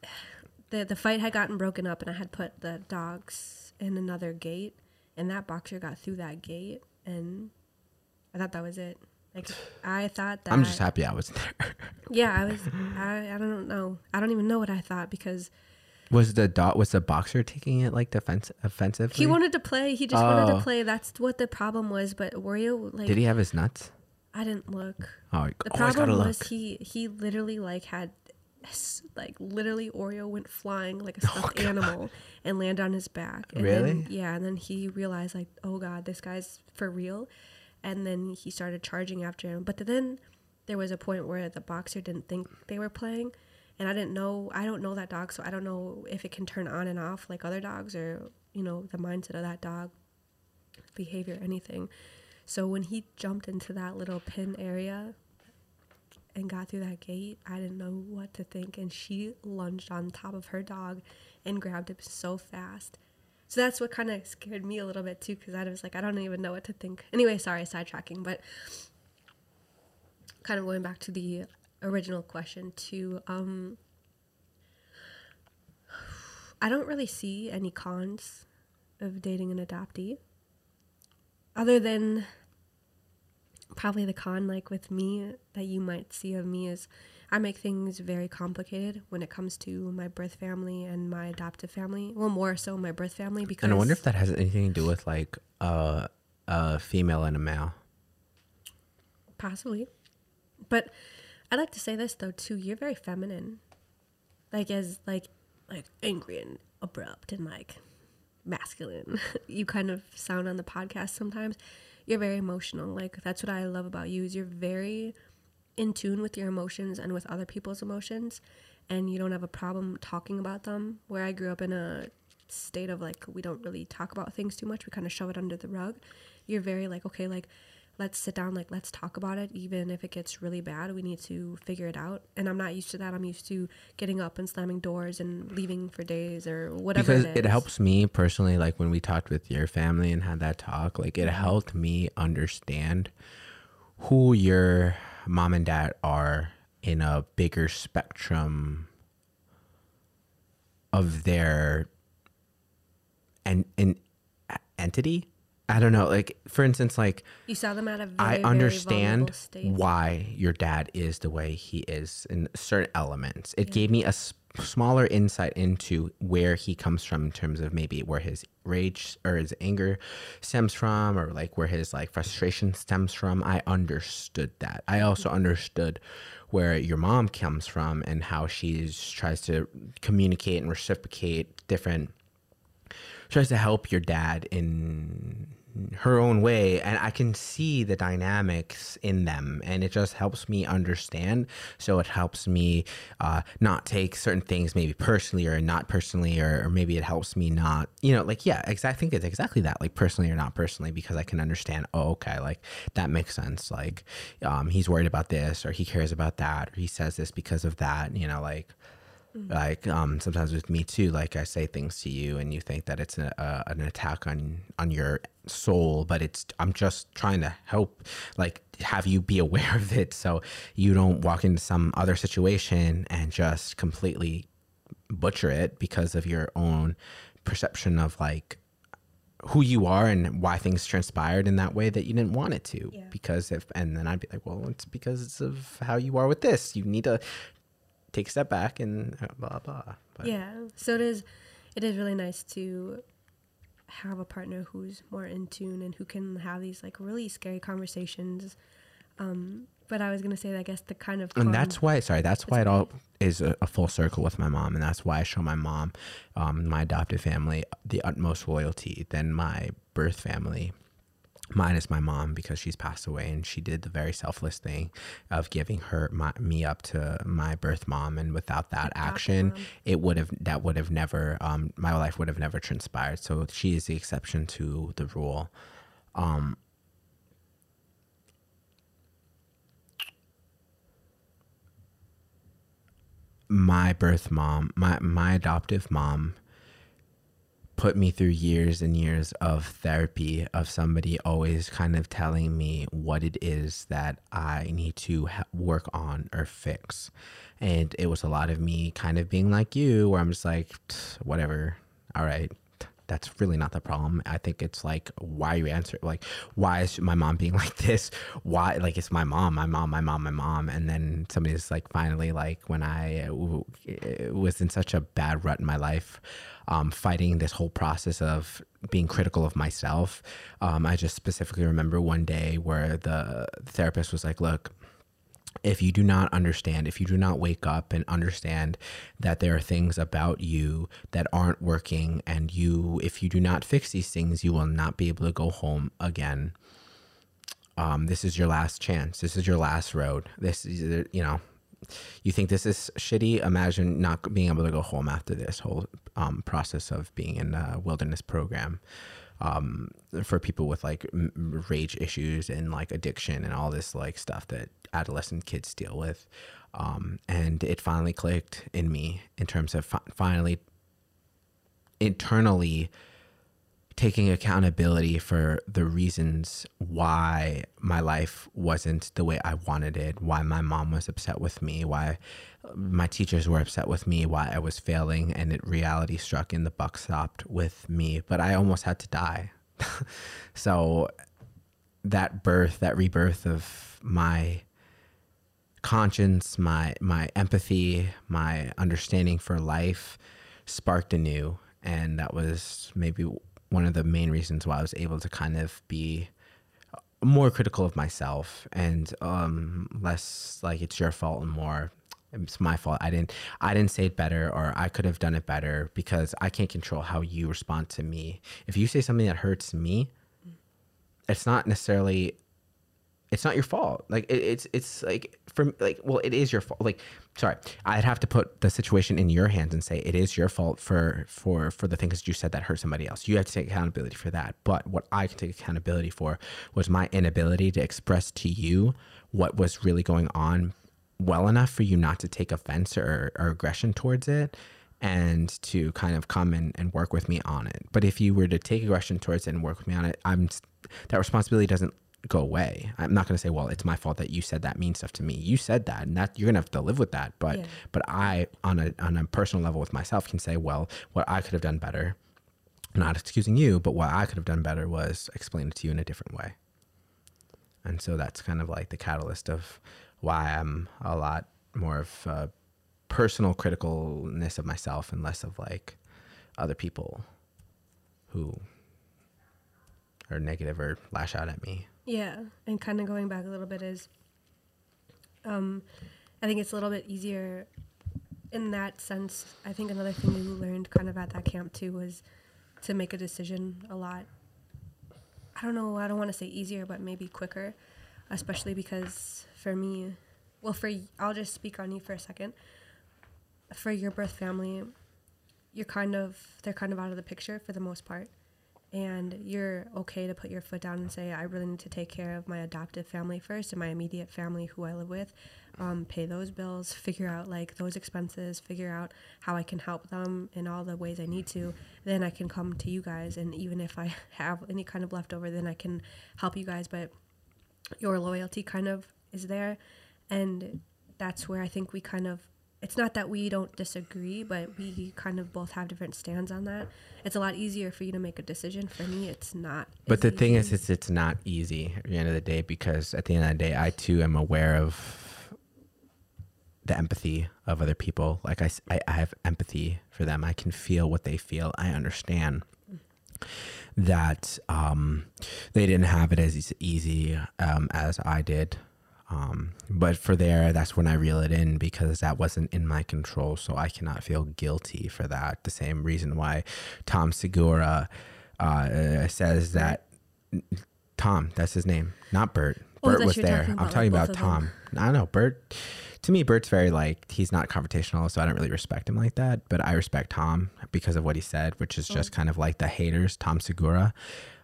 the the fight had gotten broken up, and I had put the dogs in another gate, and that boxer got through that gate, and I thought that was it. Like I thought that I'm just happy I was there. yeah, I was. I I don't know. I don't even know what I thought because was the dot was the boxer taking it like defense offensively? he wanted to play. He just wanted Oh. to play. That's what the problem was. But Oreo, like, Did he have his nuts? I didn't look. Oh, The problem look. was he he literally like had like literally Oreo went flying like a oh, stuffed animal and landed on his back. And Really? Then, yeah, and then he realized like, oh god, this guy's for real. And then he started charging after him. But then there was a point where the boxer didn't think they were playing, and I didn't know. I don't know that dog, so I don't know if it can turn on and off like other dogs or you know the mindset of that dog, behavior, anything. So when he jumped into that little pin area and got through that gate, I didn't know what to think. And she lunged on top of her dog and grabbed him so fast. So that's what kind of scared me a little bit too, because I was like, I don't even know what to think. Anyway, sorry, sidetracking, but kind of going back to the original question to Um, I don't really see any cons of dating an adoptee, other than probably the con like with me that you might see of me is I make things very complicated when it comes to my birth family and my adoptive family. Well, more so my birth family because And I wonder if that has anything to do with like uh, a female and a male. possibly. But I like to say this though too. You're very feminine, like as like like angry and abrupt and like masculine. you kind of sound on the podcast sometimes. You're very emotional. Like that's what I love about you. Is you're very in tune with your emotions and with other people's emotions, and you don't have a problem talking about them. Where I grew up in a state of like we don't really talk about things too much. We kind of shove it under the rug. You're very like okay, like let's sit down, like let's talk about it. Even if it gets really bad, we need to figure it out. And I'm not used to that. I'm used to getting up and slamming doors and leaving for days or whatever. because it, it helps me personally like when we talked with your family and had that talk like it helped me understand who your mom and dad are in a bigger spectrum of their and an entity? I don't know like for instance like You saw them a very, I understand why your dad is the way he is in certain elements. It gave me a smaller insight into where he comes from in terms of maybe where his rage or his anger stems from or like where his like frustration stems from. I understood that. I also understood where your mom comes from and how she tries to communicate and reciprocate different tries to help your dad in her own way and i can see the dynamics in them and it just helps me understand. So it helps me uh, not take certain things maybe personally or not personally or, or maybe it helps me not you know like yeah i think it's exactly that like personally or not personally because i can understand oh okay like that makes sense like um, he's worried about this or he cares about that or he says this because of that you know like like um sometimes with me too like i say things to you and you think that it's a, a, an attack on on your soul but it's i'm just trying to help like have you be aware of it so you don't walk into some other situation and just completely butcher it because of your own perception of like who you are and why things transpired in that way that you didn't want it to Yeah. because if and then i'd be like well it's because of how you are with this you need to take a step back and uh, blah blah. But yeah so it is it is really nice to have a partner who's more in tune and who can have these like really scary conversations. Um, but I was gonna say, I guess the kind of and that's why sorry that's why it all is a, a full circle with my mom and that's why i show my mom um, my adopted family the utmost loyalty than my birth family mine is my mom because she's passed away and she did the very selfless thing of giving her my, me up to my birth mom and without that Adopted action mom. it would have that would have never um, my life would have never transpired so she is the exception to the rule um, my birth mom, my my adoptive mom put me through years and years of therapy of somebody always kind of telling me what it is that I need to ha- work on or fix. And it was a lot of me kind of being like you where I'm just like whatever. All right. That's really not the problem. I think it's like why you answer like why is my mom being like this? Why like it's my mom, my mom, my mom, my mom, and then somebody's like finally like when I was in such a bad rut in my life, um, fighting this whole process of being critical of myself. Um, I just specifically remember one day where the therapist was like, "Look, if you do not understand, if you do not wake up and understand that there are things about you that aren't working, and you, if you do not fix these things, you will not be able to go home again. Um, this is your last chance. This is your last road. This is, you know, you think this is shitty. Imagine not being able to go home after this whole um, process of being in a wilderness program um, for people with like rage issues and like addiction and all this like stuff that adolescent kids deal with. Um, and it finally clicked in me in terms of fi- finally internally taking accountability for the reasons why my life wasn't the way I wanted it, why my mom was upset with me, why my teachers were upset with me, why I was failing, and it reality struck and the buck stopped with me. But I almost had to die. so that birth, that rebirth of my conscience, my my empathy, my understanding for life sparked anew. And that was maybe one of the main reasons why I was able to kind of be more critical of myself and um, less like it's your fault and more it's my fault. I didn't I didn't say it better or I could have done it better because I can't control how you respond to me. If you say something that hurts me, it's not necessarily it's not your fault. Like it, it's it's like for like well it is your fault. Like sorry, I'd have to put the situation in your hands and say it is your fault for for for the things you said that hurt somebody else. You have to take accountability for that. But what I can take accountability for was my inability to express to you what was really going on well enough for you not to take offense or, or aggression towards it and to kind of come and, and work with me on it. But if you were to take aggression towards it and work with me on it, I'm that responsibility doesn't go away. I'm not going to say, well, it's my fault that you said that mean stuff to me. You said that, and that you're going to have to live with that. But Yeah. but I, on a on a personal level with myself, can say, well, what I could have done better. Not excusing you, but what I could have done better was explain it to you in a different way. And so that's kind of like the catalyst of why I'm a lot more of a personal criticalness of myself and less of like other people who are negative or lash out at me. Yeah, and kind of going back a little bit is, um, I think it's a little bit easier in that sense. I think another thing we learned kind of at that camp too was to make a decision a lot. I don't know. I don't want to say easier, but maybe quicker, especially because for me, well, for I'll just speak on you for a second. For your birth family, you're kind of they're kind of out of the picture for the most part and you're okay to put your foot down and say i really need to take care of my adoptive family first and my immediate family who i live with um, pay those bills figure out like those expenses figure out how i can help them in all the ways i need to then i can come to you guys. And even if i have any kind of leftover then i can help you guys. But your loyalty kind of is there. And that's where i think we kind of it's not that we don't disagree but we kind of both have different stands on that it's a lot easier for you to make a decision for me it's not But the thing is, it's it's not easy at the end of the day because at the end of the day, I too am aware of the empathy of other people. Like I, I have empathy for them. I can feel what they feel. I understand that um, they didn't have it as easy um, as I did. Um, but for there, that's when I reel it in because that wasn't in my control. So I cannot feel guilty for that. The same reason why Tom Segura uh, says that Tom, that's his name, not Bert. Oh, Bert was there. talking I'm talking like, about. Tom. I don't know. Bert, to me, Bert's very like, he's not confrontational. So I don't really respect him like that. But I respect Tom because of what he said, which is Oh. just kind of like the haters, Tom Segura,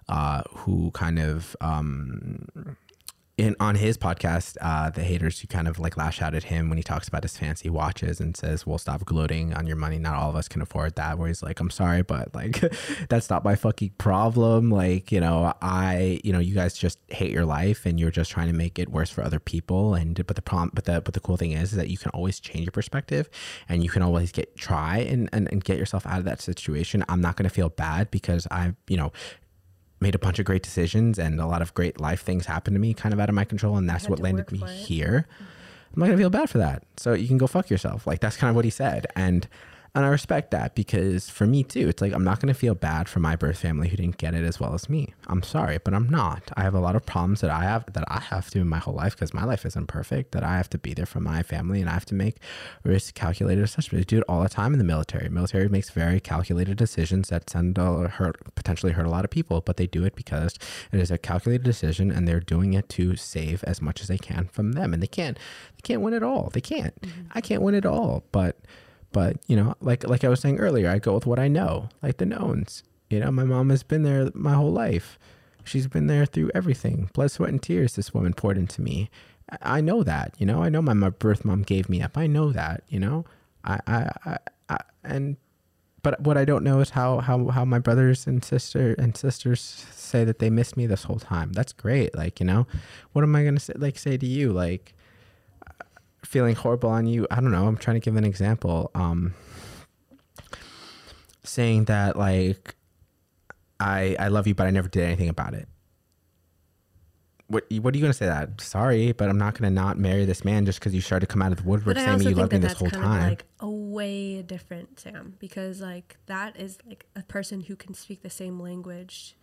uh, who kind of, um, in on his podcast, uh, the haters who kind of like lash out at him when he talks about his fancy watches and says, "Well, stop gloating on your money. Not all of us can afford that." Where he's like, "I'm sorry, but like that's not my fucking problem. Like, you know, I, you know, you guys just hate your life and you're just trying to make it worse for other people. And but the problem, but the but the cool thing is, is that you can always change your perspective and you can always get try and and, and get yourself out of that situation. I'm not going to feel bad because I, you know." Made a bunch of great decisions and a lot of great life things happened to me kind of out of my control and that's what landed me here. I'm not gonna feel bad for that. So you can go fuck yourself. Like that's kind of what he said. And and i respect that because for me too it's like i'm not gonna feel bad for my birth family who didn't get it as well as me. I'm sorry but i'm not. I have a lot of problems that i have that i have to in my whole life because my life isn't perfect that i have to be there for my family and i have to make risk calculated assessments. I do it all the time in the military. Military makes very calculated decisions that send hurt potentially hurt a lot of people but they do it because it is a calculated decision and they're doing it to save as much as they can from them. And they can't they can't win it all. They can't. Mm-hmm. I can't win it all but but you know like like i was saying earlier i go with what i know like the knowns. You know my mom has been there my whole life. She's been there through everything. Blood sweat and tears this woman poured into me. I, know that you know? I know my, my birth mom gave me up. I know that you know? I, I i i and but what i don't know is how how how my brothers and sister and sisters say that they miss me this whole time. That's great like you know? What am i gonna say like say to you? Like feeling horrible on you i don't know i'm trying to give an example um saying that like i i love you but i never did anything about it. What what are you gonna say that? Sorry but i'm not gonna not marry this man just because you started to come out of the woodwork saying you think me this that's whole kind time. of like a way different, Sam, because like that is like a person who can speak the same language,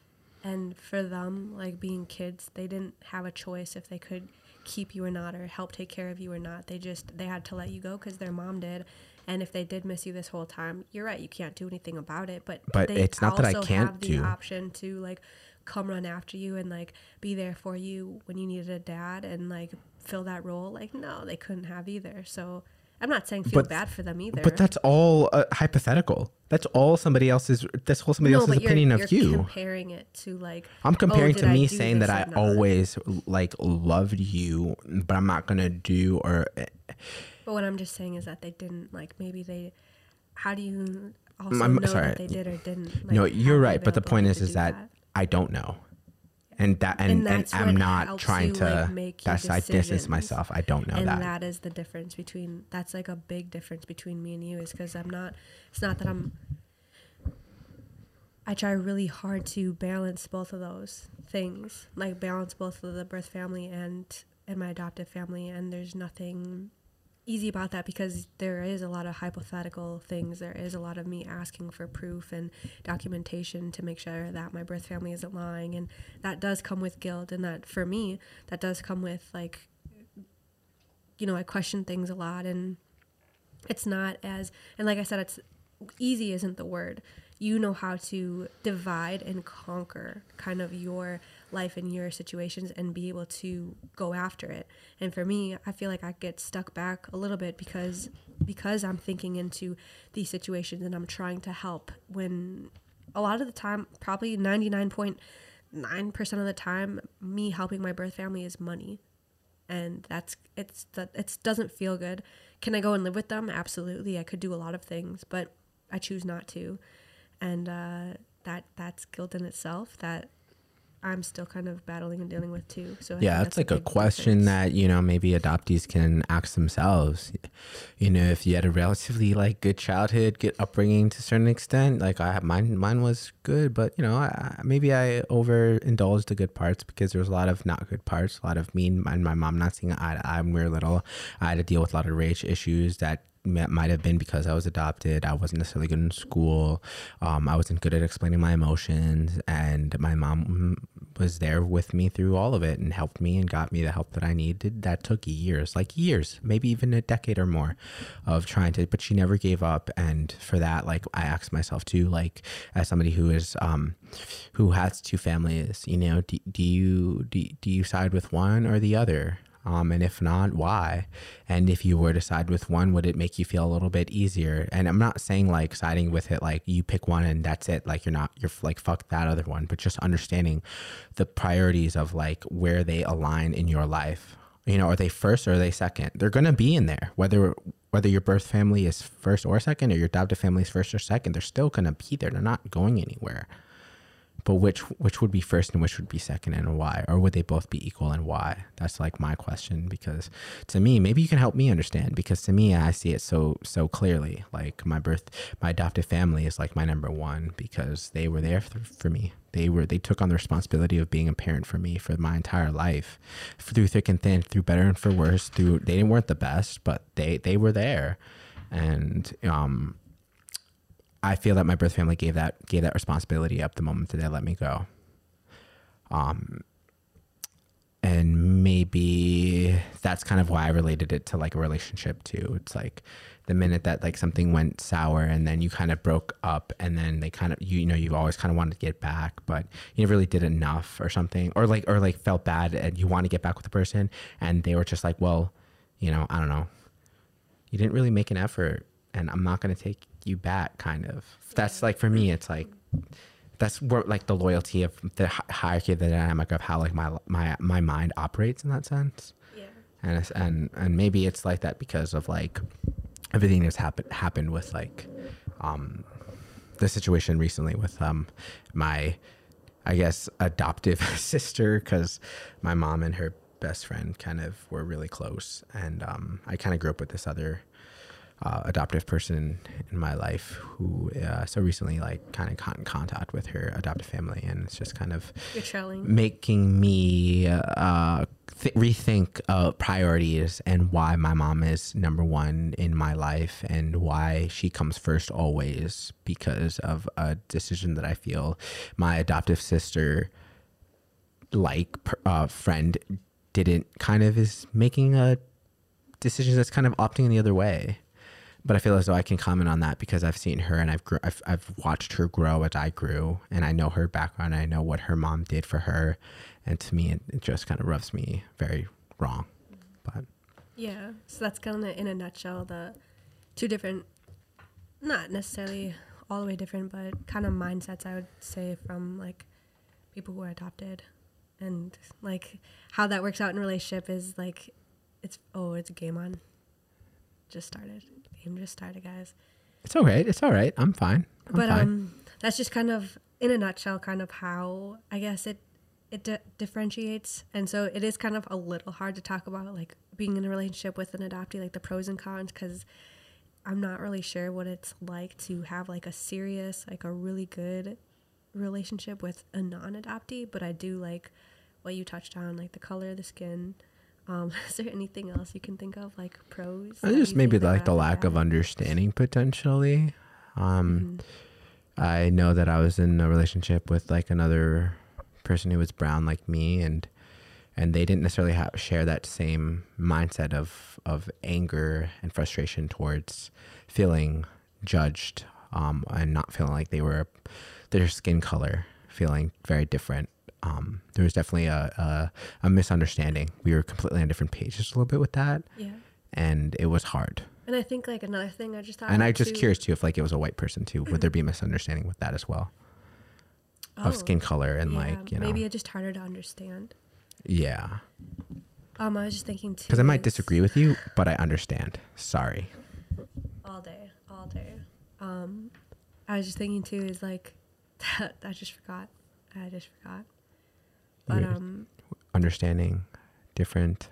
and for them, like being kids, they didn't have a choice if they could keep you or not, or help take care of you or not. They just they had to let you go because their mom did, and if they did miss you this whole time, you're right, you can't do anything about it. But But they it's not that I also can't have the do. option to like come run after you and like be there for you when you needed a dad and like fill that role. Like no, they couldn't have either. So I'm not saying feel But- bad for them either. but that's all uh, hypothetical that's all somebody else's that's all somebody else's but you're- opinion you're of you comparing it to like I'm comparing oh, to me saying that I not? always like loved you, but I'm not gonna do or But what I'm just saying is that they didn't like maybe they. How do you also I'm know sorry. that they did or didn't? Like, no. You're right, but the point is, is to that, I don't know, and that and, And and, I'm not trying you, to. like, make that's I distance myself. I don't know and that. that is the difference between that's like a big difference between me and you is because i'm not it's not that i'm i try really hard to balance both of those things like balance both of the birth family and and my adoptive family and there's nothing easy about that because there is a lot of hypothetical things. There is a lot of me asking for proof and documentation to make sure that my birth family isn't lying. And that does come with guilt. And that for me that does come with like you know, I question things a lot. And it's not as and like I said it's easy isn't the word. You know how to divide and conquer kind of your life and your situations and be able to go after it. And for me, I feel like I get stuck back a little bit because because I'm thinking into these situations and I'm trying to help when a lot of the time, probably 99.9% of the time, me helping my birth family is money and that's it's that it doesn't feel good. Can I go and live with them? Absolutely. I could do a lot of things, but I choose not to, and uh, that that's guilt in itself that I'm still kind of battling and dealing with too. So I yeah, think that's like a big question difference. that you know maybe adoptees can ask themselves. You know, if you had a relatively like good childhood, good upbringing to a certain extent, like I have mine, mine was good, but you know, I, I- maybe I overindulged the good parts because there was a lot of not good parts, a lot of me and my, my mom not seeing eye to eye when we were little. I had to deal with a lot of rage issues that might have been because I was adopted. I wasn't necessarily good in school. Um, I wasn't good at explaining my emotions, and my mom was there with me through all of it and helped me and got me the help that I needed. That took years, like years, maybe even a decade or more, of trying to. But she never gave up, and for that, like I asked myself too, like as somebody who is um, who has two families, you know, do, do you do, do you side with one or the other? Um, and if not, why? And if you were to side with one, would it make you feel a little bit easier? And I'm not saying like siding with it, like you pick one and that's it. Like you're not, you're like, fuck that other one, but just understanding the priorities of like where they align in your life. You know, are they first or are they second? They're going to be in there, whether whether your birth family is first or second or your adopted family is first or second, they're still going to be there. They're not going anywhere but which which would be first and which would be second and why? Or would they both be equal and why? That's like my question because to me maybe you can help me understand because to me i see it so so clearly. Like my birth my adoptive family is like my number one because they were there for, for me. They were they took on the responsibility of being a parent for me for my entire life through thick and thin through better and for worse through they weren't the best but they they were there. And um I feel that my birth family gave that gave that responsibility up the moment that they let me go. Um, and maybe that's kind of why I related it to like a relationship too. It's like the minute that like something went sour and then you kind of broke up and then they kind of you, you know you've always kind of wanted to get back but you never really did enough or something or like or like felt bad and you want to get back with the person and they were just like well you know I don't know you didn't really make an effort and I'm not going to take you back kind of. That's like for me it's like that's where like the loyalty of the hierarchy of the dynamic of how like my my my mind operates in that sense. Yeah. And and and maybe it's like that because of like everything that's happened happened with like um the situation recently with um my I guess adoptive sister because my mom and her best friend kind of were really close. And um I kind of grew up with this other uh, adoptive person in my life who uh, so recently like kind of got in contact with her adoptive family and it's just kind of making me uh, th- rethink uh, priorities and why my mom is number one in my life and why she comes first always because of a decision that I feel my adoptive sister like uh, friend didn't kind of is making a decision that's kind of opting in the other way but I feel as though I can comment on that because I've seen her and I've I've, I've watched her grow as I grew, and I know her background. I know what her mom did for her, and to me, it, it just kind of rubs me very wrong. But yeah, so that's kind of in a nutshell the two different, not necessarily all the way different, but kind of mindsets I would say from like people who are adopted, and like how that works out in relationship is like it's oh it's a game on just started game just started, guys. It's all right. It's all right. I'm fine. I'm but fine. um, that's just kind of in a nutshell, kind of how I guess it it di- differentiates, and so it is kind of a little hard to talk about like being in a relationship with an adoptee, like the pros and cons, because I'm not really sure what it's like to have like a serious, like a really good relationship with a non-adoptee, but I do like what you touched on, like the color of the skin, um, is there anything else you can think of, like pros? Just maybe like the lack of understanding potentially. Um, mm-hmm. I know that I was in a relationship with like another person who was brown like me, and and they didn't necessarily have, share that same mindset of of anger and frustration towards feeling judged um, and not feeling like they were their skin color feeling very different um, there was definitely a, a, a misunderstanding. We were completely on different pages a little bit with that. Yeah. And it was hard. And I think like another thing I just thought. And I'm just too, curious too if like it was a white person too. Would there be a misunderstanding with that as well? Oh, of skin color and yeah, like you know maybe it's just harder to understand. Yeah. Um, I was just thinking too. Because I might disagree with you, but I understand. Sorry. All day, all day. Um, I was just thinking too is like, I just forgot. I just forgot. But um, understanding different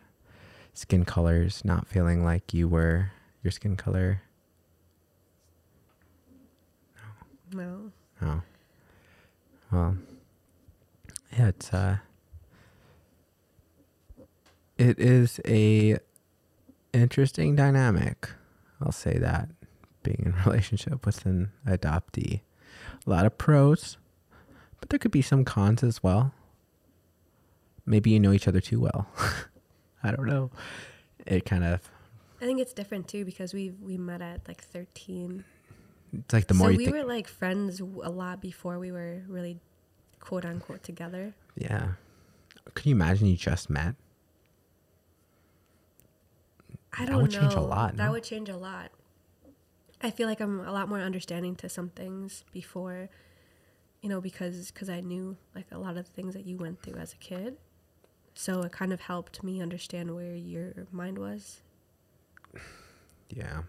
skin colors, not feeling like you were your skin color. No. No. Well, yeah, it's uh, it is a interesting dynamic I'll say that being in a relationship with an adoptee. A lot of pros, but there could be some cons as well. Maybe you know each other too well. I don't know. It kind of I think it's different too because we we met at like 13. it's like the more so you we were like friends a lot before we were really quote unquote together. Yeah. Could you imagine you just met? I don't know. that would know. change a lot, That no? would change a lot. I feel like I'm a lot more understanding to some things before, you know, because cause I knew like a lot of the things that you went through as a kid. So it kind of helped me understand where your mind was Yeah.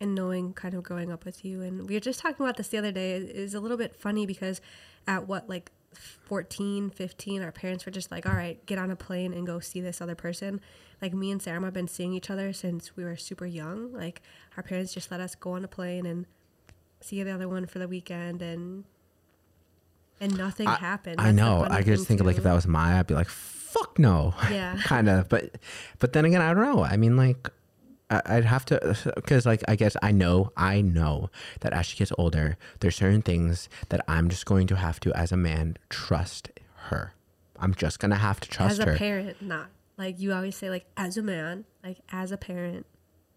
and knowing kind of growing up with you. And we were just talking about this the other day. is a little bit funny because at what, like 14, 15, our parents were just like, all right, get on a plane and go see this other person. Like me and Sam have been seeing each other since we were super young. Like our parents just let us go on a plane and see the other one for the weekend and and nothing I, happened. I That's the know. I just thing, think like if that was my, I'd be like, fuck no. Yeah. kind of. But, but then again, I don't know. I mean, like, I- I'd have to, because like I guess I know, I know that as she gets older, there's certain things that I'm just going to have to, as a man, trust her. I'm just gonna have to trust her. as a her. parent, not like you always say, like as a man, like as a parent.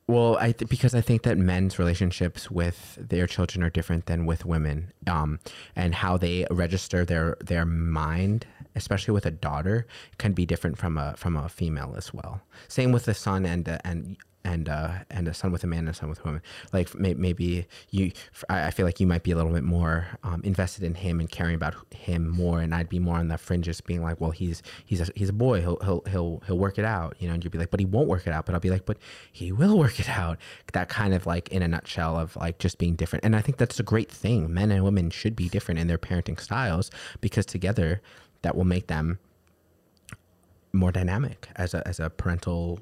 Well, I th- because I think that men's relationships with their children are different than with women, um, and how they register their their mind, especially with a daughter, can be different from a from a female as well. Same with the son and and and uh, and a son with a man and a son with a woman. Like may- maybe you, I feel like you might be a little bit more um, invested in him and caring about him more, and I'd be more on the fringes, being like, well, he's he's a, he's a boy, he'll he'll he'll he'll work it out, you know. And you'd be like, but he won't work it out. But I'll be like, but he will work it out. That kind of like in a nutshell of like just being different. And I think that's a great thing. Men and women should be different in their parenting styles because together that will make them more dynamic as a as a parental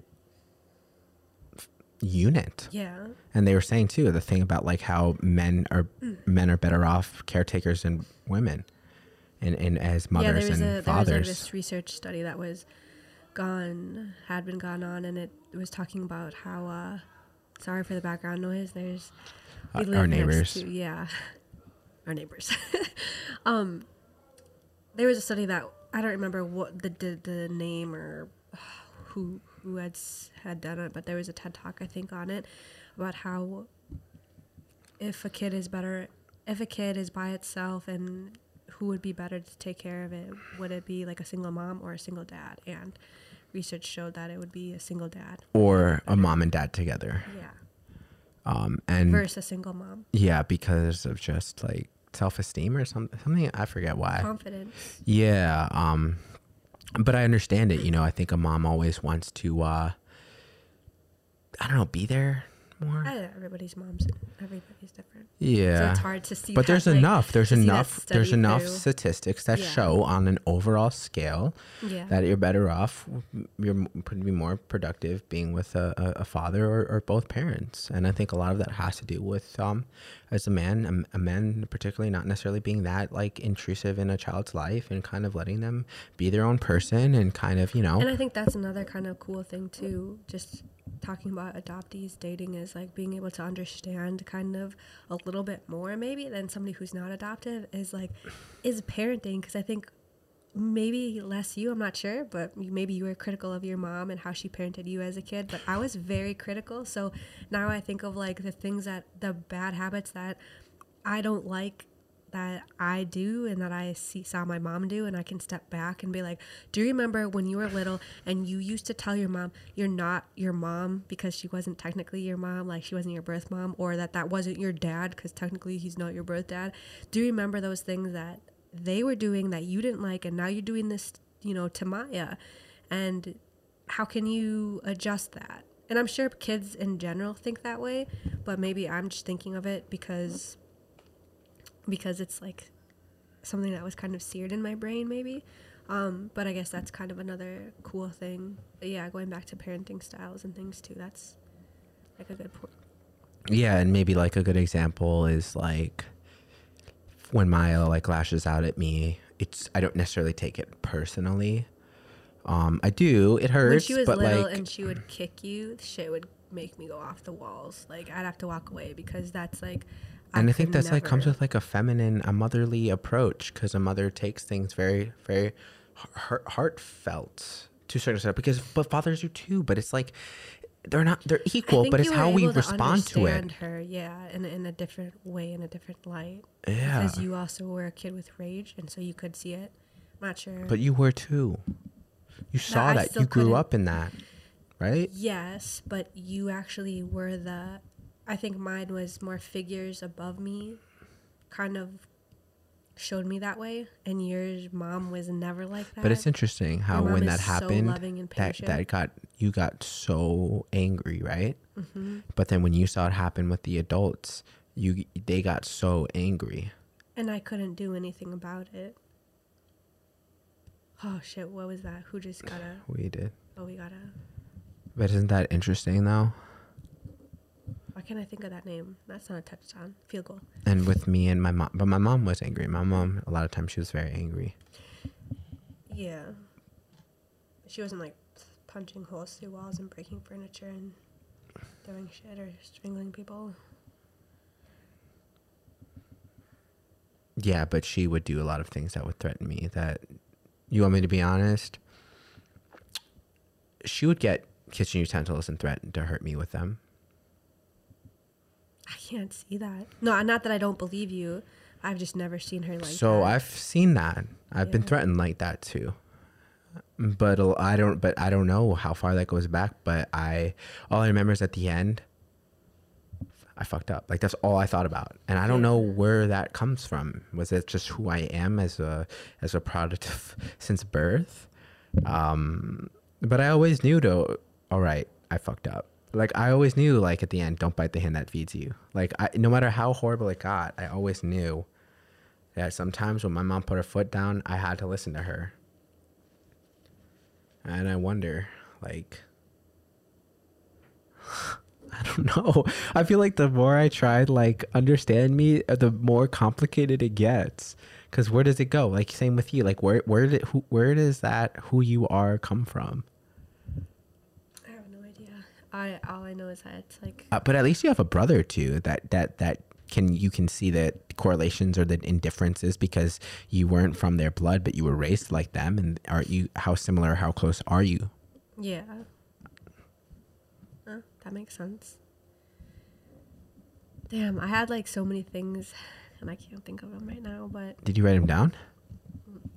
unit. Yeah. And they were saying too the thing about like how men are men are better off caretakers than women, and and as yeah, mothers there was and a there was fathers. like this research study that was gone had been gone on, and it was talking about how. uh Sorry for the background noise. There's Uh, our neighbors. to- yeah, our neighbors. um, there was a study that I don't remember what the the, the name or who who had had done it, but there was a TED talk I think on it about how if a kid is better if a kid is by itself and who would be better to take care of it would it be like a single mom or a single dad and research showed that it would be a single dad or a mom and dad together. yeah Um, and versus a single mom yeah, because of just like self esteem or something. Something I forget why. confidence Yeah. Um, but I understand it. You know, I think a mom always wants to. Uh, I don't know, be there more. Everybody's mom's everybody's different Yeah. so it's hard to see but that, there's like, enough there's to enough there's study enough statistics that Yeah. show on an overall scale yeah that you're better off you're m- could be more productive being with a, a, a father or, or both parents and i think a lot of that has to do with um as a man a man particularly not necessarily being that like intrusive in a child's life and kind of letting them be their own person and kind of you know And I think that's another kind of cool thing too. Just talking about adoptees dating is like being able to understand kind of a little bit more maybe than somebody who's not adoptive is like is parenting because I think maybe less you I'm not sure but maybe you were critical of your mom and how she parented you as a kid but I was very critical. So now I think of like the things that the bad habits that I don't like that I do and that I see, saw my mom do, and I can step back and be like, "Do you remember when you were little and you used to tell your mom you're not your mom because she wasn't technically your mom, like she wasn't your birth mom, or that that wasn't your dad because technically he's not your birth dad? Do you remember those things that they were doing that you didn't like, and now you're doing this, you know, to Maya? And how can you adjust that?" And I'm sure kids in general think that way, but maybe I'm just thinking of it because because it's like something that was kind of seared in my brain maybe um, but i guess that's kind of another cool thing but yeah going back to parenting styles and things too that's like a good point Yeah, and maybe like a good example is like when Maya like lashes out at me. It's I don't necessarily take it personally. Um, I do. It hurts, when she was little like and she would kick you shit would make me go off the walls. Like I'd have to walk away because that's like. And I think could that's like comes with like a feminine, a motherly approach because a mother takes things very, very heart, heartfelt to a certain extent. Because but fathers do too, but it's like they're not they're equal, but it's how we to respond to it. understand Her, yeah, in a, in a different way, in a different light. Yeah, Because you also were a kid with rage, and so you could see it. I'm not sure. but you were too. You saw I that. You grew couldn't- up in that, right? Yes, but you actually were the. I think mine was more figures above me, kind of showed me that way, and your mom was never like that. But it's interesting how when that so happened, loving and that that got you got so angry, right? hmm But then when you saw it happen with the adults, you they got so angry. and I couldn't do anything about it. Oh shit! What was that? Who just got a? We did. Oh, we got a. But isn't that interesting though? Why can't I think of that name? That's not a touchdown. Field goal. And with me and my mom, but my mom was angry. My mom, a lot of times, she was very angry. Yeah. She wasn't like punching holes through walls and breaking furniture and throwing shit or strangling people. Yeah, but she would do a lot of things that would threaten me. That you want me to be honest? She would get kitchen utensils and threaten to hurt me with them. I can't see that. No, not that I don't believe you. I've just never seen her like so that. I've seen that. I've been threatened like that too. But I don't. But I don't know how far that goes back. But I, all I remember is at the end, I fucked up. Like that's all I thought about, and I don't know where that comes from. Was it just who I am as a as a product of since birth? Um, but I always knew to. All right, I fucked up. Like I always knew. Like at the end, don't bite the hand that feeds you. Like I, no matter how horrible it got, I always knew that sometimes when my mom put her foot down, I had to listen to her. And I wonder, like, I don't know. I feel like the more I to like understand me, uh, the more complicated it gets. Cause where does it go? Like same with you. Like where where did who where does that who you are come from? I have no idea. I all I know is that it's like Uh, but at least you have a brother too. That that that can you can see the correlations or the indifferences because you weren't from their blood, but you were raised like them. And are you how similar? How close are you? yeah. Uh, that makes sense. Damn, I had like so many things, and I can't think of them right now. But Did you write them down?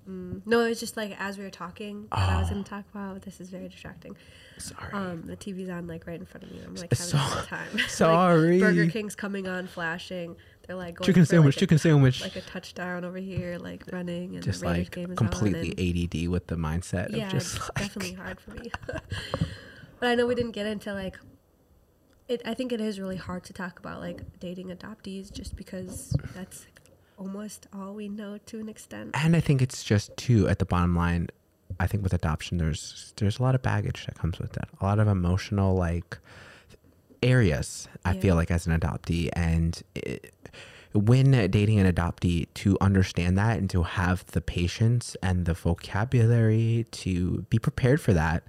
mm, no, it was just like as we were talking that I was Oh. gonna talk about. This is very distracting. Sorry. Um, the TV's on like right in front of me. I'm like having a so- good time. Like, sorry. Burger King's coming on, flashing. They're like going chicken for, sandwich, like, a- chicken sandwich. like a touchdown over here, like running, and just like game is completely ADD with the mindset yeah, of just it's like definitely hard for me. but I know we didn't get into like. It, I think it is really hard to talk about like dating adoptees just because that's almost all we know to an extent. and I think it's just too at the bottom line. I think with adoption, there's there's a lot of baggage that comes with that. A lot of emotional like areas. I feel like as an adoptee, and it, when dating an adoptee, to understand that and to have the patience and the vocabulary to be prepared for that,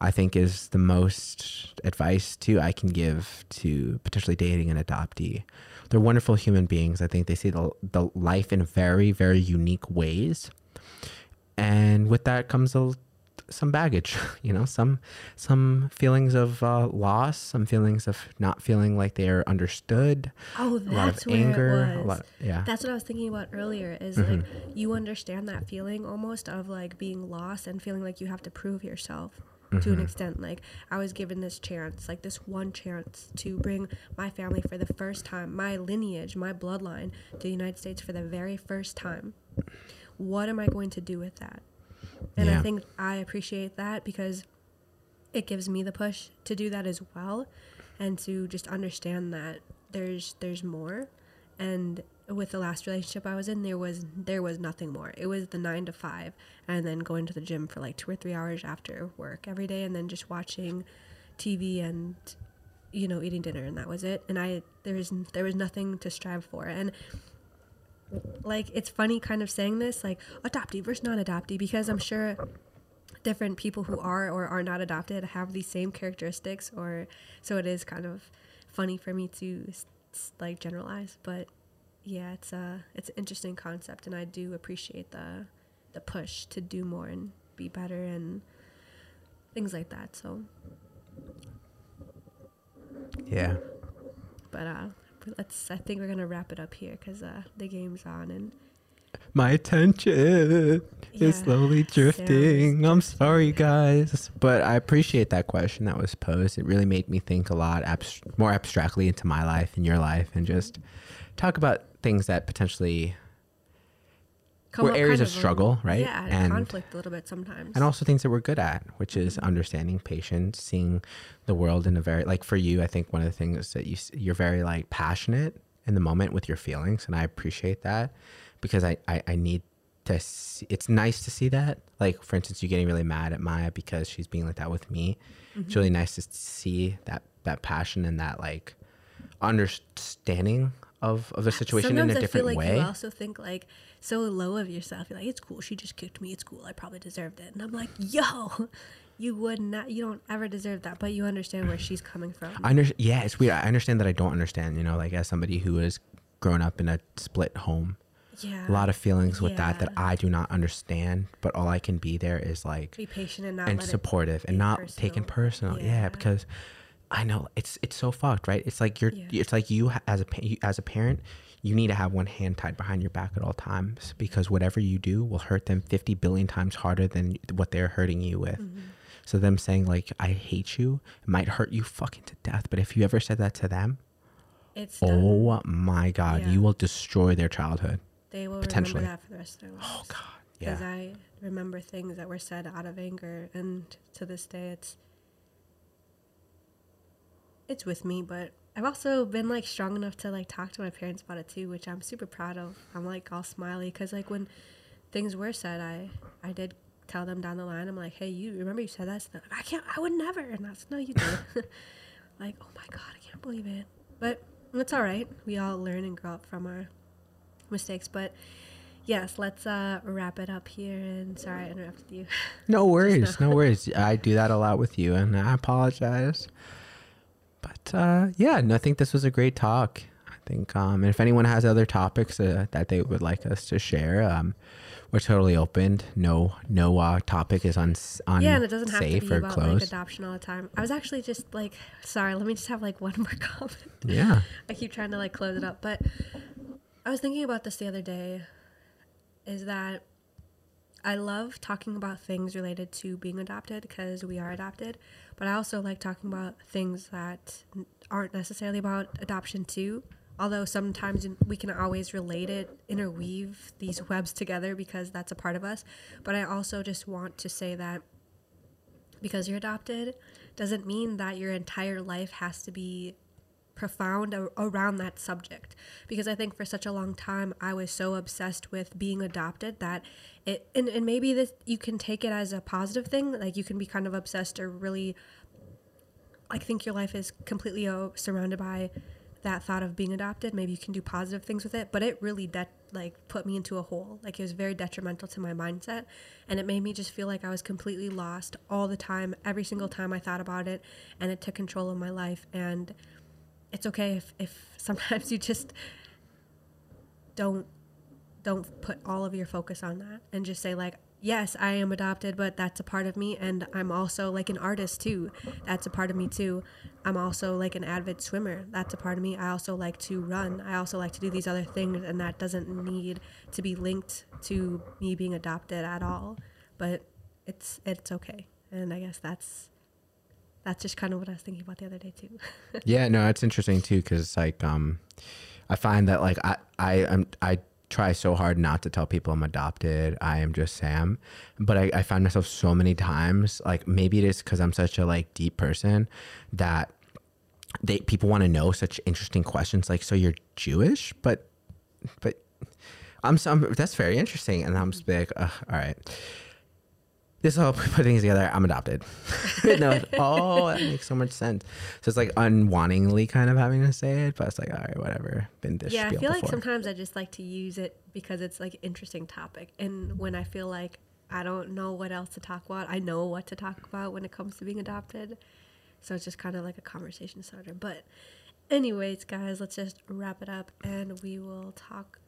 I think is the most advice too I can give to potentially dating an adoptee. They're wonderful human beings. I think they see the, the life in very, very unique ways. And with that comes a, some baggage, you know, some some feelings of uh, loss, some feelings of not feeling like they're understood, Oh, a lot that's of where anger, it a lot, yeah. That's what I was thinking about earlier. Is Mm-hmm. like you understand that feeling almost of like being lost and feeling like you have to prove yourself to Mm-hmm. an extent. Like I was given this chance, like this one chance to bring my family for the first time, my lineage, my bloodline to the United States for the very first time. What am I going to do with that? And I think I appreciate that because it gives me the push to do that as well and to just understand that there's there's more and with the last relationship I was in there was there was nothing more. It was the 9 to 5 and then going to the gym for like 2 or 3 hours after work every day and then just watching TV and you know eating dinner and that was it and I there was there was nothing to strive for and like it's funny kind of saying this like adoptee versus non-adoptee because I'm sure different people who are or are not adopted have these same characteristics or so it is kind of funny for me to like generalize but yeah it's a it's an interesting concept and i do appreciate the the push to do more and be better and things like that so Yeah. but uh let's i think we're gonna wrap it up here because uh the game's on and My attention Yeah, is slowly drifting. I'm sorry, guys, but I appreciate that question that was posed. It really made me think a lot abs- more abstractly into my life and your life, and just talk about things that potentially come We're areas kind of struggle, right? yeah And- conflict a little bit sometimes and also things that we're good at, which is mm-hmm. understanding patience, seeing the world in a very like for you. I think one of the things that you you're very like passionate in the moment with your feelings, and I appreciate that because I I, I need to. See, it's nice to see that. Like for instance, you getting really mad at Maya because she's being like that with me. It's mm-hmm. really nice to see that that passion and that like understanding of of the situation Sometimes in a I different feel like way. you also think like so low of yourself. You're like, it's cool. She just kicked me. It's cool. I probably deserved it. And I'm like, yo, you would not. You don't ever deserve that. But you understand where she's coming from. I under, yeah, it's weird. I understand that I don't understand, you know, like as somebody who has grown up in a split home, yeah. a lot of feelings with that that I do not understand, but all I can be there is like be patient and not and supportive and not taken personal. Yeah. Yeah. because I know it's it's so fucked, right? It's like you're Yeah. it's like you as a you, as a parent, you need to have one hand tied behind your back at all times because whatever you do will hurt them 50 billion times harder than what they're hurting you with. Mm-hmm. So them saying like I hate you might hurt you fucking to death, but if you ever said that to them, It's done. Oh my God, Yeah. you will destroy their childhood. they will potentially. remember that for the rest of their lives. Oh God, Because yeah. I remember things that were said out of anger, and to this day, it's it's with me. But I've also been like strong enough to like talk to my parents about it too, which I'm super proud of. I'm like all smiley because like when things were said, I I did tell them down the line. I'm like, hey, you remember you said that? So like, I can't. I would never. And that's no, you did. like, oh my god, I can't believe it. But it's all right. We all learn and grow up from our mistakes. But yes, let's uh, wrap it up here. And sorry I interrupted you. No worries, no worries. I do that a lot with you, and I apologize. But uh, yeah, no, I think this was a great talk. I think, um, and if anyone has other topics uh, that they would like us to share, um, we're totally open. No, no uh, topic is on un- yeah, and it doesn't have to be about closed. like adoption all the time. I was actually just like, sorry. Let me just have like one more comment. yeah, I keep trying to like close it up, but I was thinking about this the other day. Is that I love talking about things related to being adopted because we are adopted, but I also like talking about things that aren't necessarily about adoption too. Although sometimes we can always relate it, interweave these webs together because that's a part of us. But I also just want to say that because you're adopted doesn't mean that your entire life has to be profound around that subject. Because i think for such a long time i was so obsessed with being adopted that it and, and maybe this you can take it as a positive thing like you can be kind of obsessed or really like think your life is completely uh, surrounded by that thought of being adopted. Maybe you can do positive things with it but it really de- like put me into a hole. Like it was very detrimental to my mindset and it made me just feel like i was completely lost all the time every single time i thought about it and it took control of my life and it's okay if, if sometimes you just don't don't put all of your focus on that and just say like yes i am adopted but that's a part of me and i'm also like an artist too. That's a part of me too. I'm also like an avid swimmer. That's a part of me. I also like to run. I also like to do these other things and that doesn't need to be linked to me being adopted at all but it's it's okay. And i guess that's that's just kind of what i was thinking about the other day too yeah, no, it's interesting too because like um, I find that like I I am I try so hard not to tell people I'm adopted. I am just Sam, but I, I find myself so many times like maybe it is because I'm such a like deep person that they people want to know such interesting questions like so you're Jewish, but but I'm some that's very interesting, and I'm just like all right. This all put things together. I'm adopted. no, oh, that makes so much sense. So it's like unwantingly kind of having to say it, but it's like, all right, whatever. Been this yeah, I feel like sometimes I just like to use it because it's like interesting topic, and when I feel like I don't know what else to talk about. I know what to talk about when it comes to being adopted. So it's just kind of like a conversation starter. But, anyways, guys, let's just wrap it up and we will talk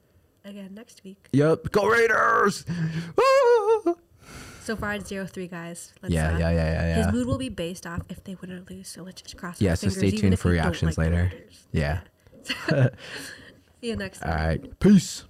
again next week. Yep. Go Raiders! So far, it's 0 3, guys. Let's, Yeah, uh, yeah, yeah, yeah, His mood will be based off if they win or lose. So let's just cross Yeah, our so fingers, stay tuned for reactions like later. Raiders. Yeah. See you next All time. right. Peace.